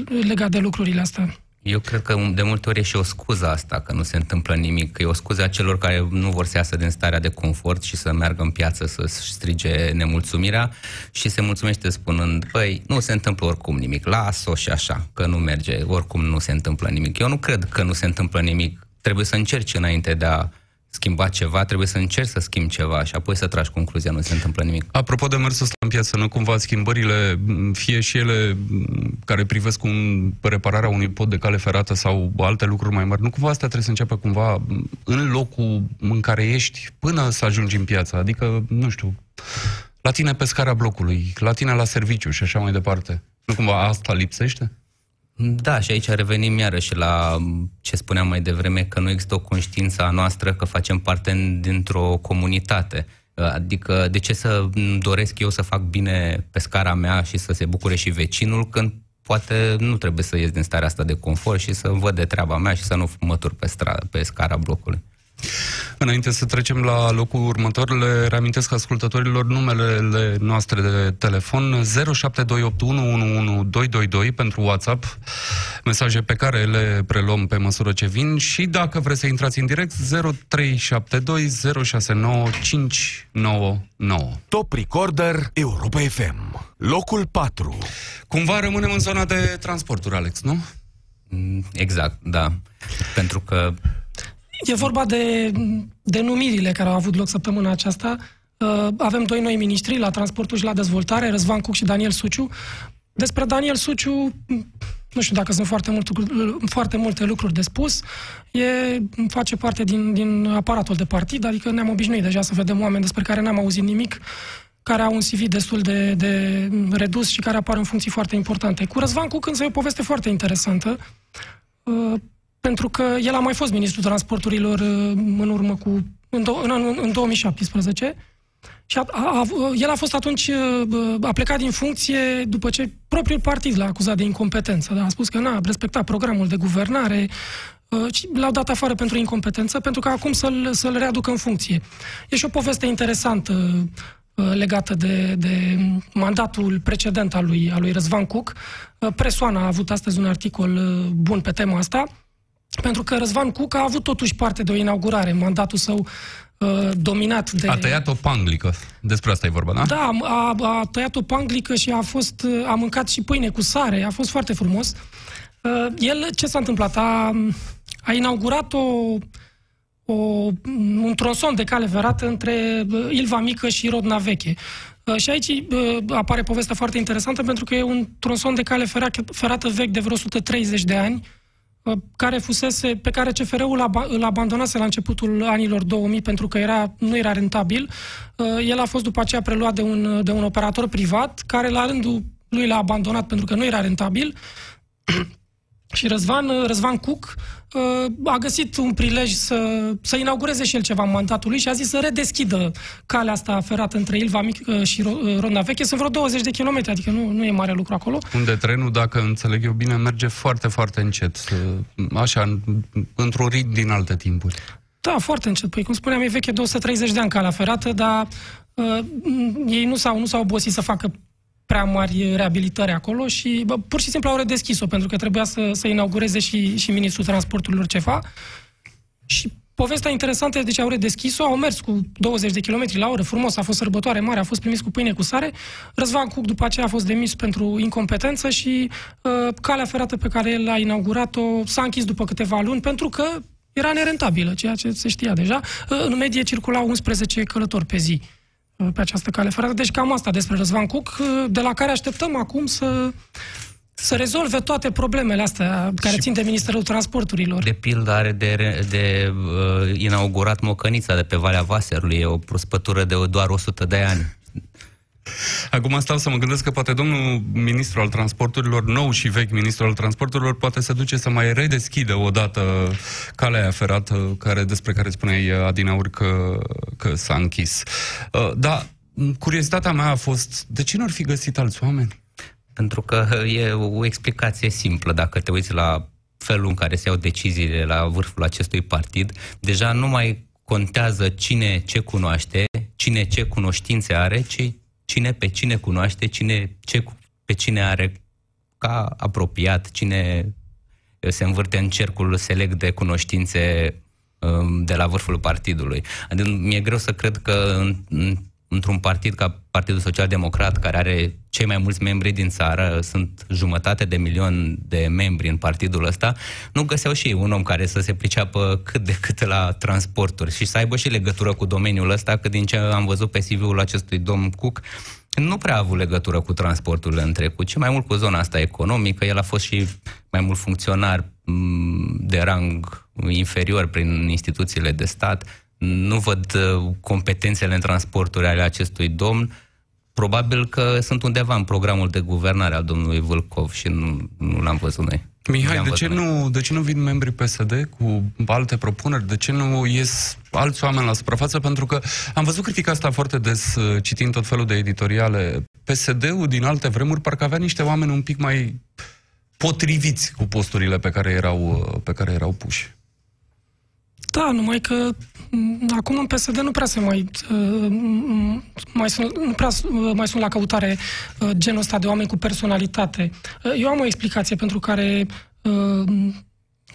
legat de lucrurile astea. Eu cred că de multe ori e și o scuză asta, că nu se întâmplă nimic. E o scuză a celor care nu vor să iasă din starea de confort și să meargă în piață să strige nemulțumirea și se mulțumește spunând, păi, nu se întâmplă oricum nimic, las-o și așa, că nu merge, oricum nu se întâmplă nimic. Eu nu cred că nu se întâmplă nimic. Trebuie să încerci înainte de a schimba ceva, trebuie să încerci să schimbi ceva și apoi să tragi concluzia, nu se întâmplă nimic. Apropo de mersul ăsta în piață, nu cumva schimbările, fie și ele care privesc un, repararea unui pod de cale ferată sau alte lucruri mai mari, nu cumva astea trebuie să înceapă cumva în locul în care ești până să ajungi în piață, adică, nu știu, la tine pe scara blocului, la tine la serviciu și așa mai departe. Nu cumva asta lipsește? Da, și aici revenim iarăși la ce spuneam mai devreme, că nu există o conștiință a noastră că facem parte dintr-o comunitate. Adică de ce să doresc eu să fac bine pe scara mea și să se bucure și vecinul când poate nu trebuie să ies din starea asta de confort și să văd de treaba mea și să nu mătur pe, stra- pe scara blocului. Înainte să trecem la locul următor, le reamintesc ascultătorilor numelele noastre de telefon 0728111222 pentru WhatsApp, mesaje pe care le preluăm pe măsură ce vin și dacă vreți să intrați în direct 0372069599. Top Recorder Europa FM. Locul 4. Cumva rămânem în zona de transporturi, Alex, nu? Exact, da. Pentru că E vorba de denumirile care au avut loc săptămâna aceasta. Uh, Avem doi noi miniștri la transportul și la dezvoltare, Răzvan Cuc și Daniel Suciu. Despre Daniel Suciu, nu știu dacă sunt foarte multe, foarte multe lucruri de spus. E, face parte din, din aparatul de partid, adică ne-am obișnuit deja să vedem oameni despre care n-am auzit nimic, care au un CV destul de, de redus și care apar în funcții foarte importante. Cu Răzvan Cuc însă e o poveste foarte interesantă. Uh, pentru că el a mai fost ministrul transporturilor uh, în urmă cu... în, do, în, anul- în 2017 și a, a, a, el a fost atunci, uh, a plecat din funcție după ce propriul partid l-a acuzat de incompetență. Da? A spus că n-a respectat programul de guvernare uh, și l-au dat afară pentru incompetență, pentru că acum să-l, să-l readucă în funcție. E și o poveste interesantă uh, legată de, de mandatul precedent al lui, al lui Răzvan Cuc. Uh, Presoana a avut astăzi un articol uh, bun pe tema asta, pentru că Răzvan Cuc a avut totuși parte de o inaugurare în mandatul său uh, dominat de... A tăiat o panglică. Despre asta e vorba, da? Da, a, a tăiat o panglică și a fost, a mâncat și pâine cu sare, a fost foarte frumos. Uh, El, ce s-a întâmplat? A, a inaugurat o, o, un tronson de cale ferată între uh, Ilva Mică și Rodna Veche. Uh, Și aici uh, apare povestea foarte interesantă pentru că e un tronson de cale ferată, ferată vechi de vreo 130 de ani, uh, care fusese, pe care CFR-ul aba- îl abandonase la începutul anilor 2000 pentru că era, nu era rentabil. Uh, El a fost după aceea preluat de un, de un operator privat care la rândul lui l-a abandonat pentru că nu era rentabil. Și Răzvan, Răzvan Cuc uh, a găsit un prilej să, să inaugureze și el ceva în mandatul lui și a zis să redeschidă calea asta ferată între Ilva Mică și Ro- uh, Rodna Veche. Sunt vreo 20 de kilometri, adică nu, nu e mare lucru acolo. Unde trenul, dacă înțeleg eu bine, merge foarte, foarte încet. Așa, în- într-un ritm din alte timpuri. Da, foarte încet. Păi, cum spuneam, e veche 230 de ani calea ferată, dar uh, ei nu s-au, nu s-au obosit să facă prea mari reabilitări acolo și bă, pur și simplu au redeschis-o, pentru că trebuia să, să inaugureze și, și ministrul transporturilor ceva. Și povestea interesantă este de ce au redeschis-o, au mers cu 20 de km la oră, frumos, a fost sărbătoare mare, a fost primit cu pâine cu sare. Răzvan Cuc după aceea a fost demis pentru incompetență și uh, calea ferată pe care el a inaugurat-o s-a închis după câteva luni pentru că era nerentabilă, ceea ce se știa deja. Uh, În medie circulau 11 călători pe zi uh, pe această cale ferată. Deci cam asta despre Răzvan Cuc, uh, de la care așteptăm acum să să rezolve toate problemele astea care țin de Ministerul Transporturilor. De pildă are de, re- de uh, inaugurat Mocănița de pe Valea Vaserului, e o prospătură de doar 100 de ani. Acum stau să mă gândesc că poate domnul ministru al transporturilor, nou și vechi ministru al transporturilor, poate se duce să mai redeschidă odată calea aia ferată care, despre care spuneai Adinaur că, că s-a închis. Uh, Dar curiozitatea mea a fost, de ce nu ar fi găsit alți oameni? Pentru că e o explicație simplă. Dacă te uiți la felul în care se iau deciziile la vârful acestui partid, deja nu mai contează cine ce cunoaște, cine ce cunoștințe are, ci cine pe cine cunoaște, cine ce cu- pe cine are ca apropiat, cine se învârte în cercul select de cunoștințe um, de la vârful partidului. Adică mi-e greu să cred că în, în, într-un partid ca Partidul Social Democrat, care are cei mai mulți membri din țară, sunt jumătate de milion de membri în partidul ăsta, nu găseau și ei un om care să se priceapă cât de cât la transporturi și să aibă și legătură cu domeniul ăsta, că din ce am văzut pe CV-ul acestui domn Cook, nu prea a avut legătură cu transportul în trecut, ci mai mult cu zona asta economică. El a fost și mai mult funcționar m, de rang inferior prin instituțiile de stat. Nu văd uh, competențele în transporturi ale acestui domn. Probabil că sunt undeva în programul de guvernare al domnului Vâlcov și nu, nu l-am văzut noi. Mihai, Le-am de văzut ce, noi. nu, de ce nu vin membrii PSD cu alte propuneri? De ce nu ies alți oameni la suprafață? Pentru că am văzut critica asta foarte des uh, citind tot felul de editoriale. PSD-ul din alte vremuri parcă avea niște oameni un pic mai potriviți cu posturile pe care erau, uh, pe care erau puși. Da, numai că acum în PSD nu prea se mai, uh, mai, sunt, nu prea uh, mai sunt la căutare uh, genul ăsta de oameni cu personalitate. Uh, eu am o explicație pentru care uh,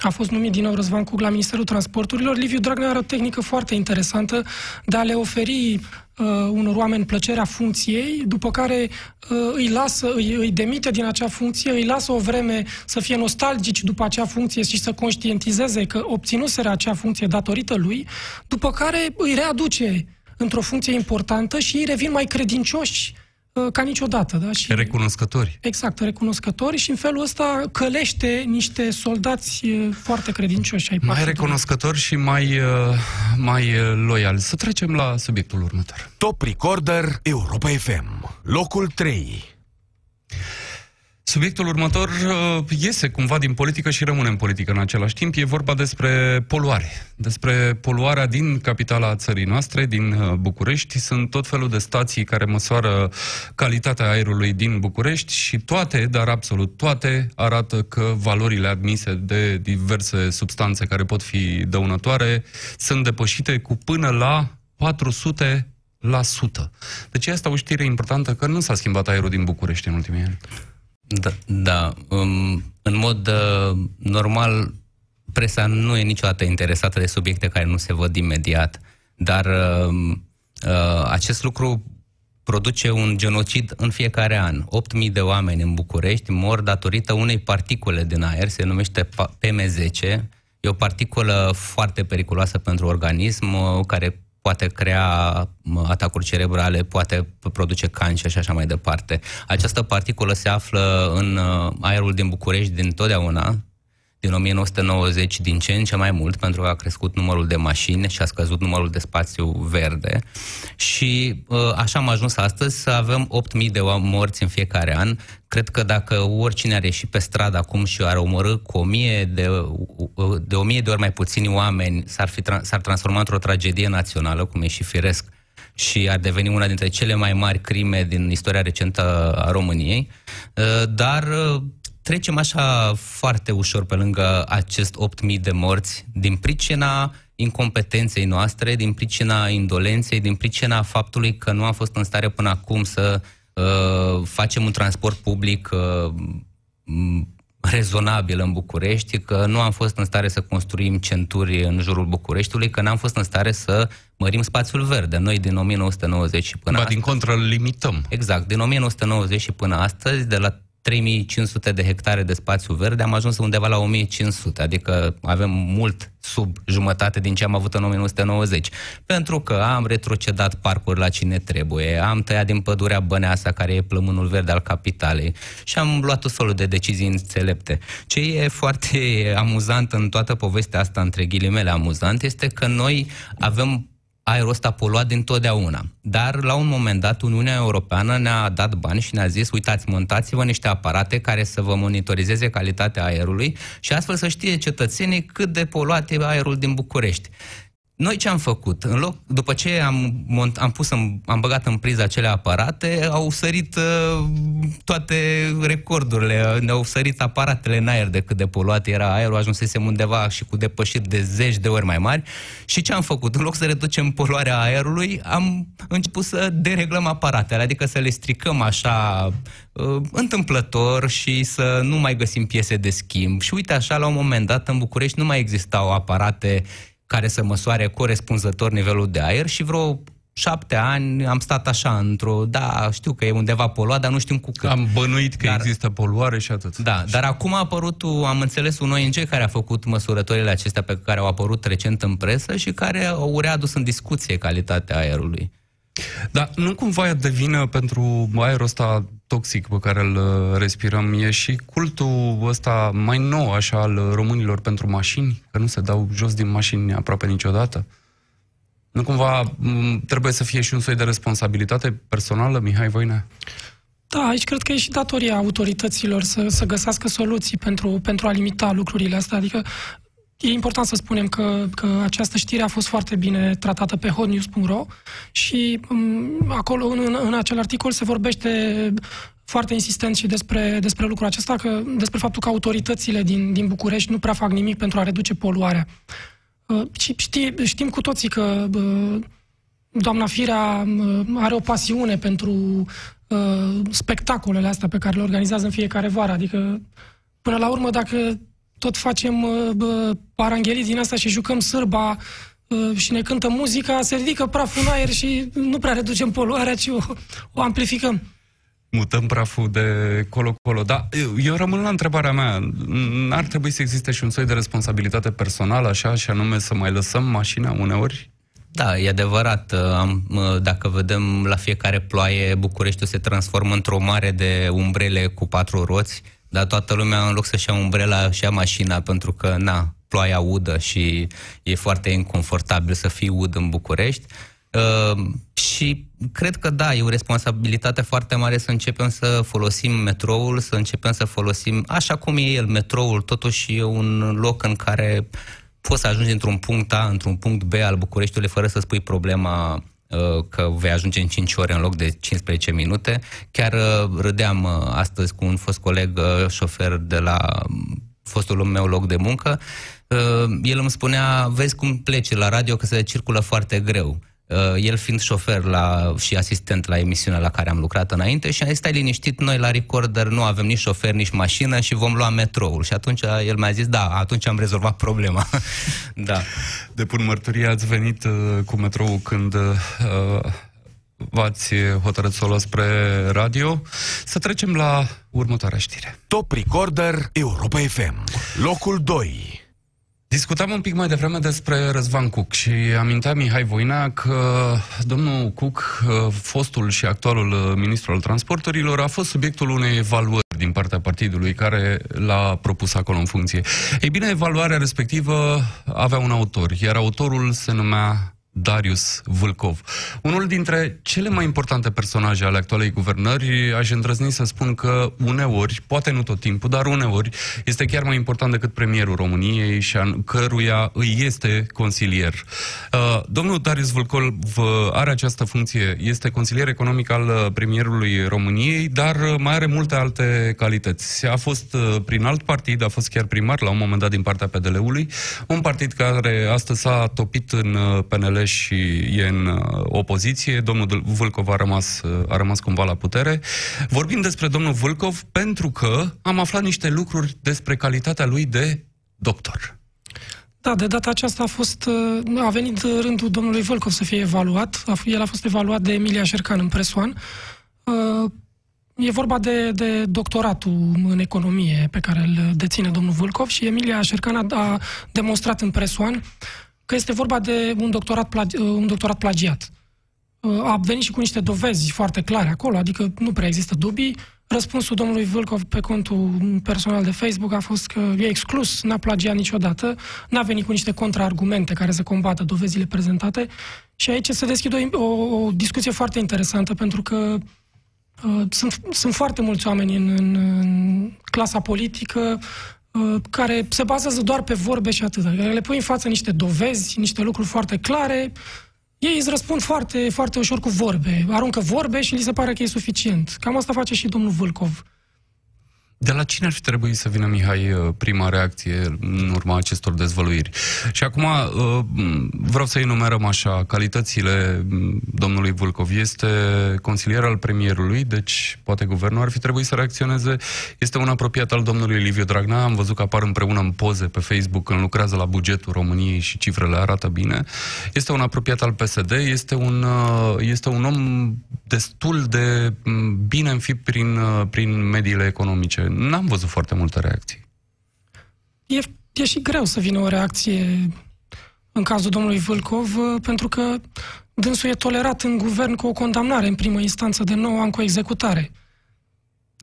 a fost numit din nou Răzvan Cug la Ministerul Transporturilor. Liviu Dragnea are o tehnică foarte interesantă de a le oferi uh, unor oameni plăcerea funcției, după care uh, îi lasă, îi, îi demite din acea funcție, îi lasă o vreme să fie nostalgici după acea funcție și să conștientizeze că obținuseră acea funcție datorită lui, după care îi readuce într-o funcție importantă și ei revin mai credincioși uh, ca niciodată. Da? Și, Recunoscători. exact, recunoscători și în felul ăsta călește niște soldați uh, foarte credincioși ai Mai partidului. recunoscători și mai, uh, mai uh, loiali. Să trecem la subiectul următor. Top Recorder Europa FM. Locul 3. Subiectul următor uh, iese cumva din politică și rămâne în politică în același timp. E vorba despre poluare. Despre poluarea din capitala țării noastre, din uh, București. Sunt tot felul de stații care măsoară calitatea aerului din București și toate, dar absolut toate, arată că valorile admise de diverse substanțe care pot fi dăunătoare sunt depășite cu până la 400 la sută. Deci asta o știre importantă că nu s-a schimbat aerul din București în ultimii ani. Da, da um, în mod uh, normal, presa nu e niciodată interesată de subiecte care nu se văd imediat, dar uh, uh, acest lucru produce un genocid în fiecare an. 8.000 de oameni în București mor datorită unei particule din aer, se numește pa- PM10. E o particulă foarte periculoasă pentru organism, uh, care poate crea mă, atacuri cerebrale, poate produce cancer și așa mai departe. Această particulă se află în uh, aerul din București din totdeauna, din 1990 din ce în ce mai mult, pentru că a crescut numărul de mașini și a scăzut numărul de spațiu verde. Și uh, așa am ajuns astăzi să avem 8.000 de oameni morți în fiecare an. Cred că dacă oricine ar ieși pe stradă acum și ar omorâ cu 1000 de, uh, de 1000 de ori mai puțini oameni, s-ar, fi, tra- s-ar transforma într-o tragedie națională, cum e și firesc, și ar deveni una dintre cele mai mari crime din istoria recentă a României. Uh, Dar uh, trecem așa foarte ușor pe lângă acest 8.000 de morți din pricina incompetenței noastre, din pricina indolenței, din pricina faptului că nu am fost în stare până acum să uh, facem un transport public uh, m- rezonabil în București, că nu am fost în stare să construim centuri în jurul Bucureștiului, că n-am fost în stare să mărim spațiul verde. Noi din 1990 și până Ba, astăzi... din contră, îl limităm. Exact. Din 1990 și până astăzi, de la 3500 de hectare de spațiu verde, am ajuns undeva la 1500, adică avem mult sub jumătate din ce am avut în 1990. Pentru că am retrocedat parcuri la cine trebuie, am tăiat din pădurea Băneasa, care e plămânul verde al capitalei, și am luat tot felul de decizii înțelepte. Ce e foarte amuzant în toată povestea asta, între ghilimele amuzant, este că noi avem aerul ăsta poluat dintotdeauna. Dar, la un moment dat, Uniunea Europeană ne-a dat bani și ne-a zis, uitați, montați-vă niște aparate care să vă monitorizeze calitatea aerului și astfel să știe cetățenii cât de poluat e aerul din București. Noi ce am făcut? În loc, după ce am, mont, am pus în, am băgat în priză acele aparate, au sărit uh, toate recordurile, ne-au sărit aparatele în aer de cât de poluat era aerul, ajunsesem undeva și cu depășiri de zeci de ori mai mari. Și ce am făcut? În loc să reducem poluarea aerului, am început să dereglăm aparatele, adică să le stricăm așa uh, întâmplător și să nu mai găsim piese de schimb. Și uite așa, la un moment dat, în București nu mai existau aparate care să măsoare corespunzător nivelul de aer și vreo șapte ani am stat așa într-o, da, știu că e undeva poluat, dar nu știm cu cât. Am bănuit că dar, există poluare și atât. Da, dar acum a apărut, am înțeles, un ONG care a făcut măsurătorile acestea pe care au apărut recent în presă și care au readus în discuție calitatea aerului. Dar nu cumva devină pentru aerul ăsta toxic pe care îl uh, respirăm, e și cultul ăsta mai nou, așa, al românilor pentru mașini, că nu se dau jos din mașini aproape niciodată? Nu cumva m, trebuie să fie și un soi de responsabilitate personală, Mihai Voinea? Da, aici cred că e și datoria autorităților să, să găsească soluții pentru, pentru a limita lucrurile astea. Adică e important să spunem că, că această știre a fost foarte bine tratată pe hotnews.ro și um, acolo, în, în acel articol, se vorbește foarte insistent și despre, despre lucrul acesta, că, despre faptul că autoritățile din, din București nu prea fac nimic pentru a reduce poluarea. Uh, și știe, știm cu toții că uh, doamna Firea uh, are o pasiune pentru uh, spectacolele astea pe care le organizează în fiecare vară. Adică, până la urmă, dacă tot facem uh, paranghelii din asta și jucăm sârba uh, și ne cântă muzica, se ridică praful în aer și nu prea reducem poluarea, ci o, o amplificăm mutăm praful de colo-colo. Dar eu rămân la întrebarea mea. N-ar trebui să existe și un soi de responsabilitate personală, așa, și anume să mai lăsăm mașina uneori? Da, e adevărat. Am, dacă vedem la fiecare ploaie, Bucureștiul se transformă într-o mare de umbrele cu patru roți, dar toată lumea, în loc să-și ia umbrela, și ia mașina, pentru că, na, ploaia udă și e foarte inconfortabil să fii ud în București. Uh, și cred că da, e o responsabilitate foarte mare să începem să folosim metroul, să începem să folosim, așa cum e el, metroul totuși e un loc în care poți să ajungi într-un punct A, într-un punct B al Bucureștiului fără să spui problema uh, că vei ajunge în 5 ore în loc de 15 minute. Chiar uh, râdeam uh, astăzi cu un fost coleg șofer de la fostul meu loc de muncă. El îmi spunea, vezi cum pleci la radio că se circulă foarte greu. Uh, el fiind șofer la, și asistent la emisiunea la care am lucrat înainte și a zis, stai liniștit, noi la Recorder nu avem nici șofer, nici mașină și vom lua metroul. Și atunci el mi-a zis, da, atunci am rezolvat problema. (laughs) da. Depun mărturie, ați venit uh, cu metroul când uh, v-ați hotărât să o spre radio. Să trecem la următoarea știre. Top Recorder Europa FM, locul 2. Discutam un pic mai devreme despre Răzvan Cuc și amintea Mihai Voina că domnul Cuc, uh, fostul și actualul uh, ministru al transporturilor, a fost subiectul unei evaluări din partea partidului care l-a propus acolo în funcție. Ei bine, evaluarea respectivă avea un autor, iar autorul se numea Darius Vâlcov. Unul dintre cele mai importante personaje ale actualei guvernări, aș îndrăzni să spun că uneori, poate nu tot timpul, dar uneori, este chiar mai important decât premierul României și a căruia îi este consilier. Uh, domnul Darius Vâlcov are această funcție, este consilier economic al uh, premierului României, dar uh, mai are multe alte calități. A fost prin alt partid, a fost chiar primar la un moment dat din partea PDL-ului, un partid care astăzi s-a topit în PNL și e în uh, opoziție. Domnul Vâlcov a rămas, uh, a rămas cumva la putere. Vorbim despre domnul Vâlcov pentru că am aflat niște lucruri despre calitatea lui de doctor. Da, de data aceasta a fost, uh, a venit rândul domnului Vâlcov să fie evaluat. El a fost evaluat de Emilia Șercan în Presoan. E vorba de, de doctoratul în economie pe care îl deține domnul Vâlcov și Emilia Șercan a, a demonstrat în Presoan că este vorba de un doctorat, plagi, uh, un doctorat plagiat. Uh, a venit și cu niște dovezi foarte clare acolo, adică nu prea există dubii. Răspunsul domnului Vâlcov pe contul personal de Facebook a fost că e exclus, n-a plagiat niciodată, n-a venit cu niște contraargumente care să combată dovezile prezentate și aici se deschide o, o, o discuție foarte interesantă pentru că uh, sunt, sunt foarte mulți oameni în, în, în clasa politică Uh, care se bazează doar pe vorbe și atât. Adică le pui în față niște dovezi, niște lucruri foarte clare, ei îți răspund foarte, foarte ușor cu vorbe. Aruncă vorbe și li se pare că e suficient. Cam asta face și domnul Vâlcov. De la cine ar fi trebuit să vină, Mihai, uh, prima reacție în urma acestor dezvăluiri? Și acum uh, vreau să enumerăm așa, calitățile domnului Vulcov. Este consilier al premierului, deci poate guvernul ar fi trebuit să reacționeze. Este un apropiat al domnului Liviu Dragnea, am văzut că apar împreună în poze pe Facebook când lucrează la bugetul României și cifrele arată bine. Este un apropiat al PSD, este un, uh, este un om destul de bine înfipt prin, prin mediile economice n-am văzut foarte multe reacții. E, e și greu să vină o reacție în cazul domnului Vâlcov, uh, pentru că dânsul e tolerat în guvern cu o condamnare în primă instanță de 9 ani cu executare.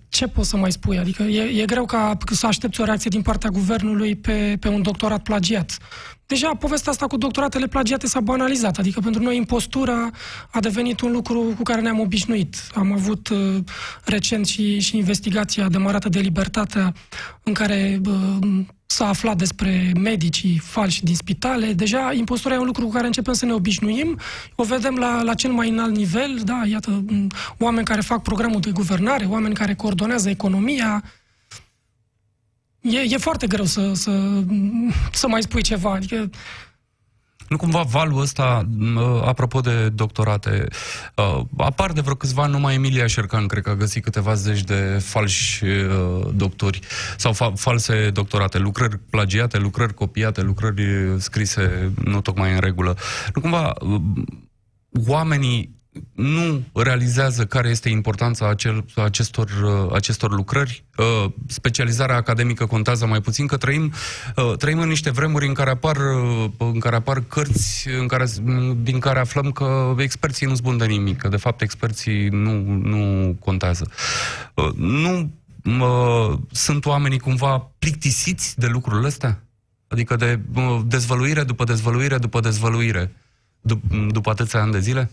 Ce poți să mai spui? Adică e, e greu ca să aștepți o reacție din partea guvernului pe, pe un doctorat plagiat. Deja povestea asta cu doctoratele plagiate s-a banalizat, adică pentru noi impostura a devenit un lucru cu care ne-am obișnuit. Am avut uh, recent și, și investigația demarată de Libertatea în care uh, s-a aflat despre medicii falși din spitale. Deja impostura e un lucru cu care începem să ne obișnuim. O vedem la, la cel mai înalt nivel, da, iată, oameni care fac programul de guvernare, oameni care coordonează economia, e, e foarte greu să, să, să mai spui ceva. Adică Nu cumva valul ăsta, uh, apropo de doctorate, uh, apar de vreo câțiva ani numai Emilia Șercan, cred că a găsit câteva zeci de falși uh, doctori sau fa- false doctorate, lucrări plagiate, lucrări copiate, lucrări scrise nu tocmai în regulă. Nu cumva uh, oamenii nu realizează care este importanța acel, acestor, uh, acestor lucrări. Uh, Specializarea academică contează mai puțin, că trăim, uh, trăim în niște vremuri în care apar, uh, în care apar cărți în care, din care aflăm că experții nu spun de nimic, că de fapt experții nu, nu contează. Uh, Nu uh, sunt oamenii cumva plictisiți de lucrurile astea? Adică de uh, dezvăluire după dezvăluire după dezvăluire dup- după atâția ani de zile?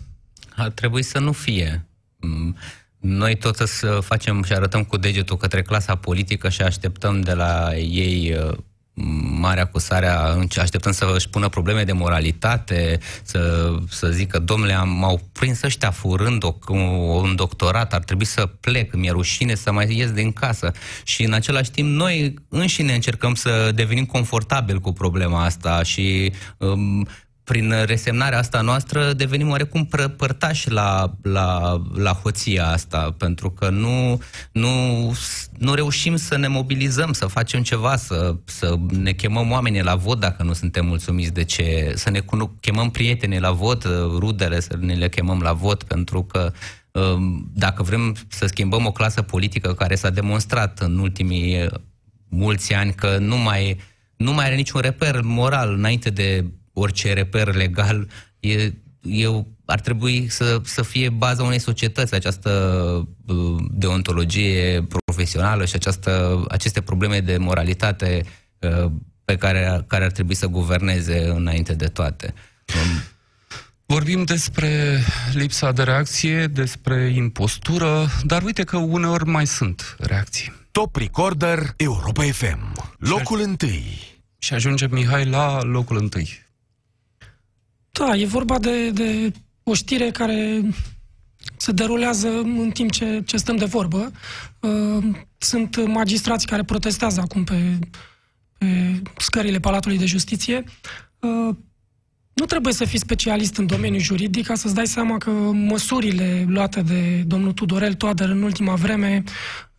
Ar trebui să nu fie. Mm, Noi tot să facem și arătăm cu degetul către clasa politică și așteptăm de la ei uh, mare acusarea, înce- așteptăm să își pună probleme de moralitate, să, să zică, domnule, am, m-au prins ăștia furând o, un doctorat, ar trebui să plec, mi-e rușine să mai ies din casă. Și în același timp noi înșine încercăm să devenim confortabili cu problema asta și um, prin resemnarea asta noastră devenim oarecum pră- părtași la, la, la hoția asta, pentru că nu, nu, nu reușim să ne mobilizăm, să facem ceva, să, să ne chemăm oamenii la vot dacă nu suntem mulțumiți de ce, să ne cuno- chemăm prietenii la vot, rudele să ne le chemăm la vot, pentru că um, dacă vrem să schimbăm o clasă politică care s-a demonstrat în ultimii uh, mulți ani că nu mai, nu mai are niciun reper moral înainte de orice reper legal, e, eu, ar trebui să, să fie baza unei societăți această uh, deontologie profesională și această, aceste probleme de moralitate uh, pe care, care ar trebui să guverneze înainte de toate. Um, Vorbim despre lipsa de reacție, despre impostură, dar uite că uneori mai sunt reacții. Top Recorder Europa FM. Locul întâi. Și ajunge Mihai la locul întâi. Da, e vorba de, de o știre care se derulează în timp ce, ce stăm de vorbă. Uh, Sunt magistrați care protestează acum pe, pe scările Palatului de Justiție. Uh, Nu trebuie să fii specialist în domeniul juridic ca să-ți dai seama că măsurile luate de domnul Tudorel Toader în ultima vreme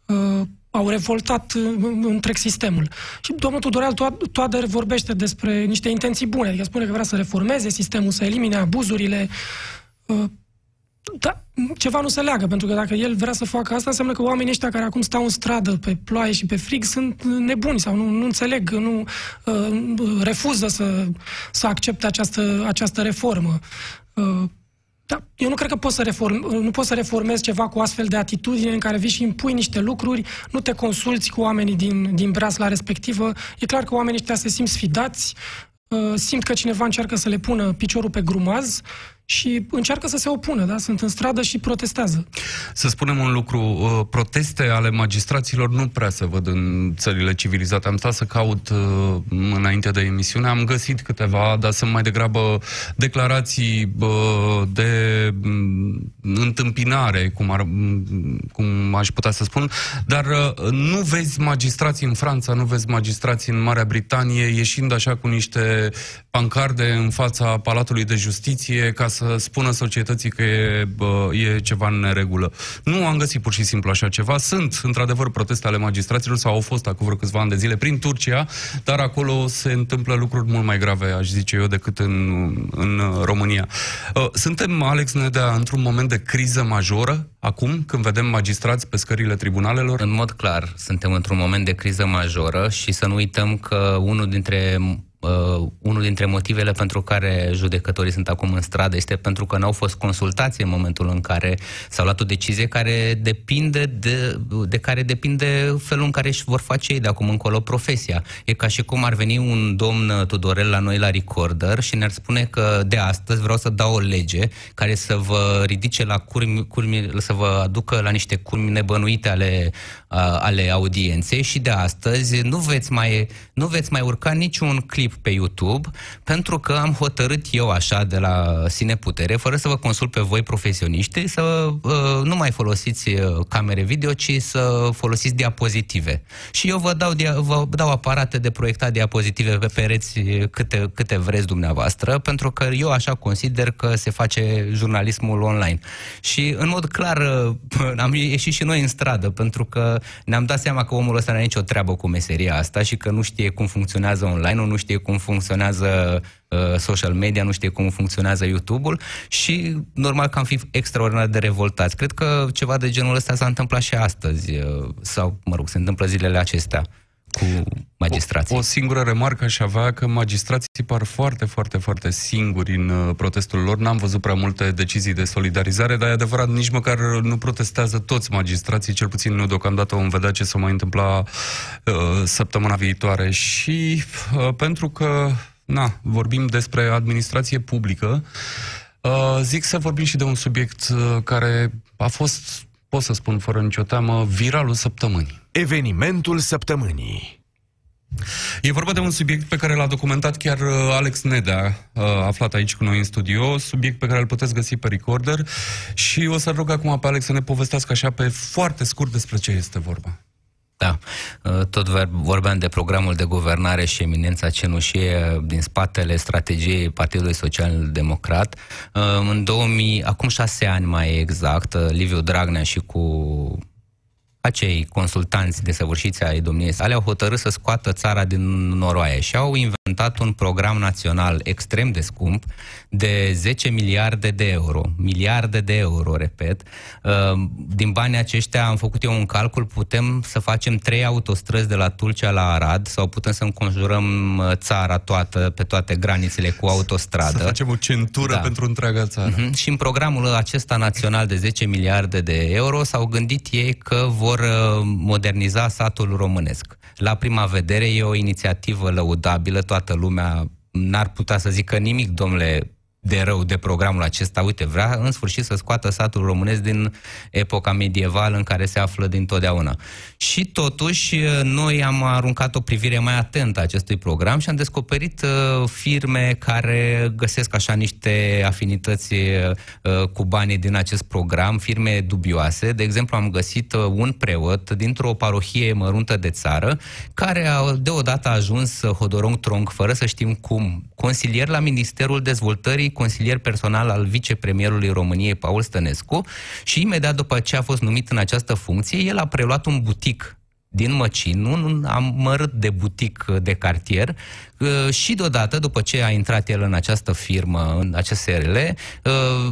uh, au revoltat uh, întreg sistemul. Și domnul Tudorel Toa- Toader vorbește despre niște intenții bune, adică spune că vrea să reformeze sistemul, să elimine abuzurile. Uh, da, ceva nu se leagă, pentru că dacă el vrea să facă asta, înseamnă că oamenii ăștia care acum stau în stradă pe ploaie și pe frig sunt nebuni sau nu, nu înțeleg, nu uh, refuză să, să accepte această, această reformă. Uh, da, eu nu cred că poți să, reform, nu poți să reformezi ceva cu astfel de atitudine în care vii și impui niște lucruri, nu te consulți cu oamenii din, din breasla respectivă. E clar că oamenii ăștia se simt sfidați, uh, simt că cineva încearcă să le pună piciorul pe grumaz și încearcă să se opună, da? Sunt în stradă și protestează. Să spunem un lucru, uh, proteste ale magistraților nu prea se văd în țările civilizate. Am stat să caut uh, înainte de emisiune, am găsit câteva, dar sunt mai degrabă declarații uh, de mm, întâmpinare, cum, ar, mm, cum aș putea să spun, dar uh, nu vezi magistrații în Franța, nu vezi magistrații în Marea Britanie ieșind așa cu niște pancarde în fața Palatului de Justiție ca să spună societății că e, bă, e ceva în neregulă. Nu am găsit pur și simplu așa ceva. Sunt, într-adevăr, proteste ale magistraților sau au fost acum vreo câțiva ani de zile prin Turcia, dar acolo se întâmplă lucruri mult mai grave, aș zice eu, decât în, în România. Uh, Suntem, Alex Nedea, într-un moment de criză majoră, acum, când vedem magistrați pe scările tribunalelor? În mod clar, suntem într-un moment de criză majoră și să nu uităm că unul dintre uh, unul dintre motivele pentru care judecătorii sunt acum în stradă este pentru că n-au fost consultați în momentul în care s-au luat o decizie care depinde de, de care depinde felul în care își vor face ei de acum încolo profesia. E ca și cum ar veni un domn Tudorel la noi la Recorder și ne-ar spune că de astăzi vreau să dau o lege care să vă ridice la curmi, curmi să vă aducă la niște curmi nebănuite ale, a, ale audienței și de astăzi nu veți mai, nu veți mai urca niciun clip clip pe YouTube pentru că am hotărât eu așa de la sine putere, fără să vă consult pe voi profesioniști, să uh, nu mai folosiți uh, camere video, ci să folosiți diapozitive. Și eu vă dau, dia- vă dau aparate de proiectat diapozitive pe pereți uh, câte, câte vreți dumneavoastră, pentru că eu așa consider că se face jurnalismul online. Și în mod clar uh, (laughs) am ieșit și noi în stradă, pentru că ne-am dat seama că omul ăsta nu are nicio treabă cu meseria asta și că nu știe cum funcționează online, nu știe cum funcționează uh, social media, nu știe cum funcționează YouTube-ul și normal că am fi extraordinar de revoltați. Cred că ceva de genul ăsta s-a întâmplat și astăzi, uh, sau, mă rog, se întâmplă zilele acestea cu magistrații. O, o singură remarcă aș avea că magistrații par foarte, foarte, foarte singuri în uh, protestul lor. N-am văzut prea multe decizii de solidarizare, dar e adevărat, nici măcar nu protestează toți magistrații, cel puțin nu deocamdată vom vedea ce se mai întâmpla uh, săptămâna viitoare. Și uh, pentru că, na, vorbim despre administrație publică, uh, zic să vorbim și de un subiect uh, care a fost pot să spun fără nicio teamă, viralul săptămânii. Evenimentul săptămânii. E vorba de un subiect pe care l-a documentat chiar uh, Alex Nedea, uh, aflat aici cu noi în studio, subiect pe care îl puteți găsi pe recorder și o să rog acum pe Alex să ne povestească așa pe foarte scurt despre ce este vorba. Da, tot vorbeam de programul de guvernare și eminența cenușie din spatele strategiei Partidului Social Democrat. În 2000, acum șase ani mai exact, Liviu Dragnea și cu acei consultanți desăvârșiți ai domniei sale au hotărât să scoată țara din noroaie și au inventat un program național extrem de scump de 10 miliarde de euro. Miliarde de euro, repet. Uh, din banii aceștia am făcut eu un calcul, putem să facem trei autostrăzi de la Tulcea la Arad sau putem să înconjurăm uh, țara toată, pe toate granițele cu autostradă. Să facem o centură da. pentru întreaga țară. Uh-huh. Și în programul acesta național de 10 miliarde de euro s-au gândit ei că vor uh, moderniza satul românesc. La prima vedere e o inițiativă lăudabilă, toată lumea n-ar putea să zică nimic, domnule de rău de programul acesta. Uite, vrea în sfârșit să scoată satul românesc din epoca medievală în care se află din totdeauna. Și totuși, noi am aruncat o privire mai atentă acestui program și am descoperit uh, firme care găsesc așa niște afinități uh, cu banii din acest program, firme dubioase. De exemplu, am găsit uh, un preot dintr-o parohie măruntă de țară care a, deodată a ajuns Hodorong Tronc, fără să știm cum, consilier la Ministerul Dezvoltării consilier personal al vicepremierului României, Paul Stănescu, și imediat după ce a fost numit în această funcție, el a preluat un butic din Măcin, un amărât de butic de cartier uh, și deodată, după ce a intrat el în această firmă, în acest SRL,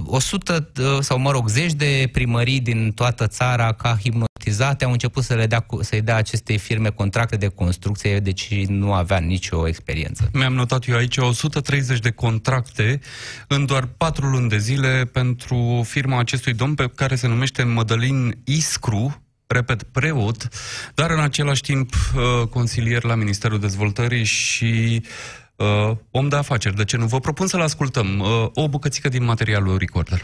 100 uh, uh, sau, mă rog, zeci de primării din toată țara ca hipnotizate au început să le dea, să-i dea acestei firme contracte de construcție, deci nu avea nicio experiență. Mi-am notat eu aici 130 de contracte în doar 4 luni de zile pentru firma acestui domn pe care se numește Mădălin Iscru, repet, preot, dar în același timp uh, consilier la Ministerul Dezvoltării și uh, om de afaceri. De ce nu? Vă propun să-l ascultăm. Uh, o bucățică din materialul Recorder.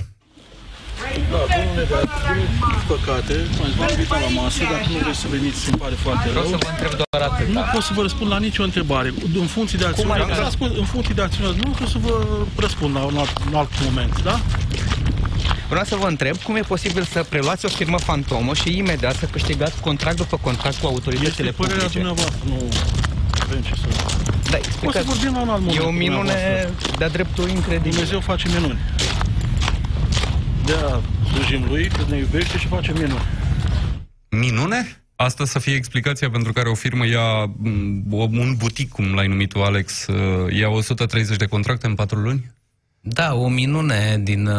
Da, domnule, dar din păcate, v-am invitat la masă, dar nu vreți să veniți, îmi pare foarte rău. Vreau să vă întreb doar atât. Nu pot să vă răspund la nicio întrebare. În funcție de acțiune, în funcție de acțiune, nu pot să vă răspund la un alt, un alt moment, da? Vreau să vă întreb cum e posibil să preluați o firmă fantomă și imediat să câștigați contract după contract cu autoritățile este părerea publice. dumneavoastră, nu avem ce să... Da, o să vorbim la un alt moment. E o minune de-a dreptul incredibil. Dumnezeu face minuni. De-aia slujim lui, că ne iubește și face minuni. Minune? Asta să fie explicația pentru care o firmă ia mm, un butic, cum l-ai numit tu, Alex, uh, ia 130 de contracte în 4 luni? Da, o minune din,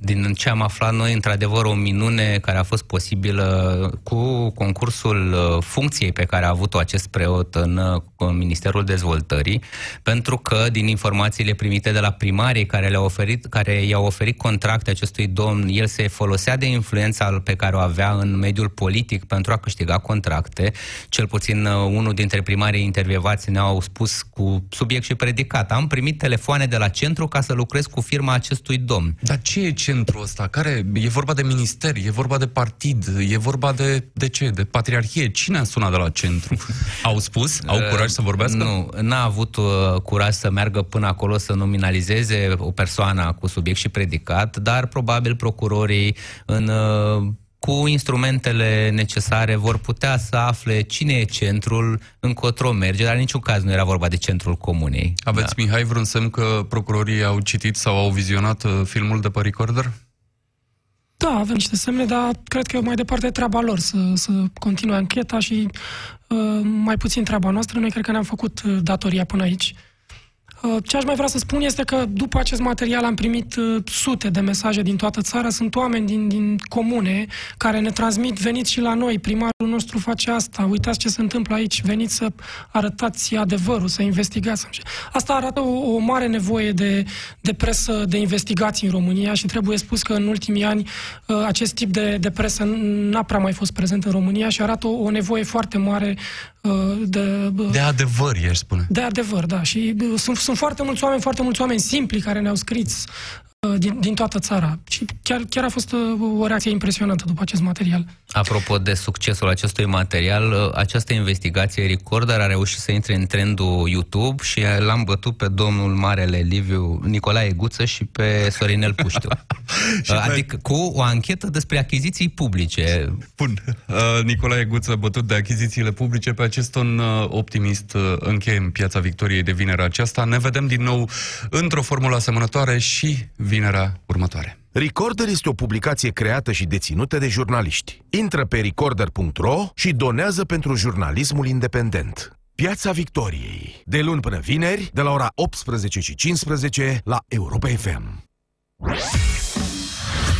din ce am aflat noi, într-adevăr o minune care a fost posibilă cu concursul uh, funcției pe care a avut-o acest preot în, uh, în Ministerul Dezvoltării, pentru că din informațiile primite de la primarii care, le-au oferit, care i-au oferit contracte acestui domn, el se folosea de influența pe care o avea în mediul politic pentru a câștiga contracte. Cel puțin uh, unul dintre primarii intervievați ne-au spus cu subiect și predicat. Am primit telefoane de la centru ca să lucrez lucrez cu firma acestui domn. Dar ce e centrul ăsta? Care, e vorba de minister, e vorba de partid, e vorba de, de ce? De patriarhie? Cine a sunat de la centru? (laughs) Au spus? Au curaj să vorbească? Nu, n-a avut uh, curaj să meargă până acolo să nominalizeze o persoană cu subiect și predicat, dar probabil procurorii în uh, cu instrumentele necesare vor putea să afle cine e centrul, încotro merge, dar în niciun caz nu era vorba de centrul comunei. Aveți, da. Mihai, vreun semn că procurorii au citit sau au vizionat uh, filmul de pe recorder? Da, avem niște semne, dar cred că mai departe e treaba lor să, să continue ancheta și uh, mai puțin treaba noastră. Noi cred că ne-am făcut uh, datoria până aici. Uh, ce aș mai vrea să spun este că după acest material am primit uh, sute de mesaje din toată țara. Sunt oameni din, din comune care ne transmit, veniți și la noi, primarul nostru face asta, uitați ce se întâmplă aici, veniți să arătați adevărul, să investigați. Asta arată o, o mare nevoie de, de presă de investigații în România și trebuie spus că în ultimii ani uh, acest tip de, de presă n-a prea mai fost prezent în România și arată o, o nevoie foarte mare de... De adevăr, ești spune. De adevăr, da. Și sunt, sunt foarte mulți oameni, foarte mulți oameni simpli care ne-au scris Uh, din, din toată țara. Și chiar, chiar a fost uh, o reacție impresionantă după acest material. Apropo de succesul acestui material, uh, această investigație Recorder a reușit să intre în trendul YouTube și l-am bătut pe domnul Marele Liviu Nicolae Guță și pe Sorinel Puștiu. (laughs) adică cu o anchetă despre achiziții publice. Bun. Nicolae Guță bătut de achizițiile publice. Pe acest ton optimist încheiem Piața Victoriei de vinerea aceasta. Ne vedem din nou într-o formulă asemănătoare și vinerea următoare. Recorder este o publicație creată și deținută de jurnaliști. Intră pe recorder.ro și donează pentru jurnalismul independent. Piața Victoriei. De luni până vineri, de la ora 18 și 15 la Europa FM.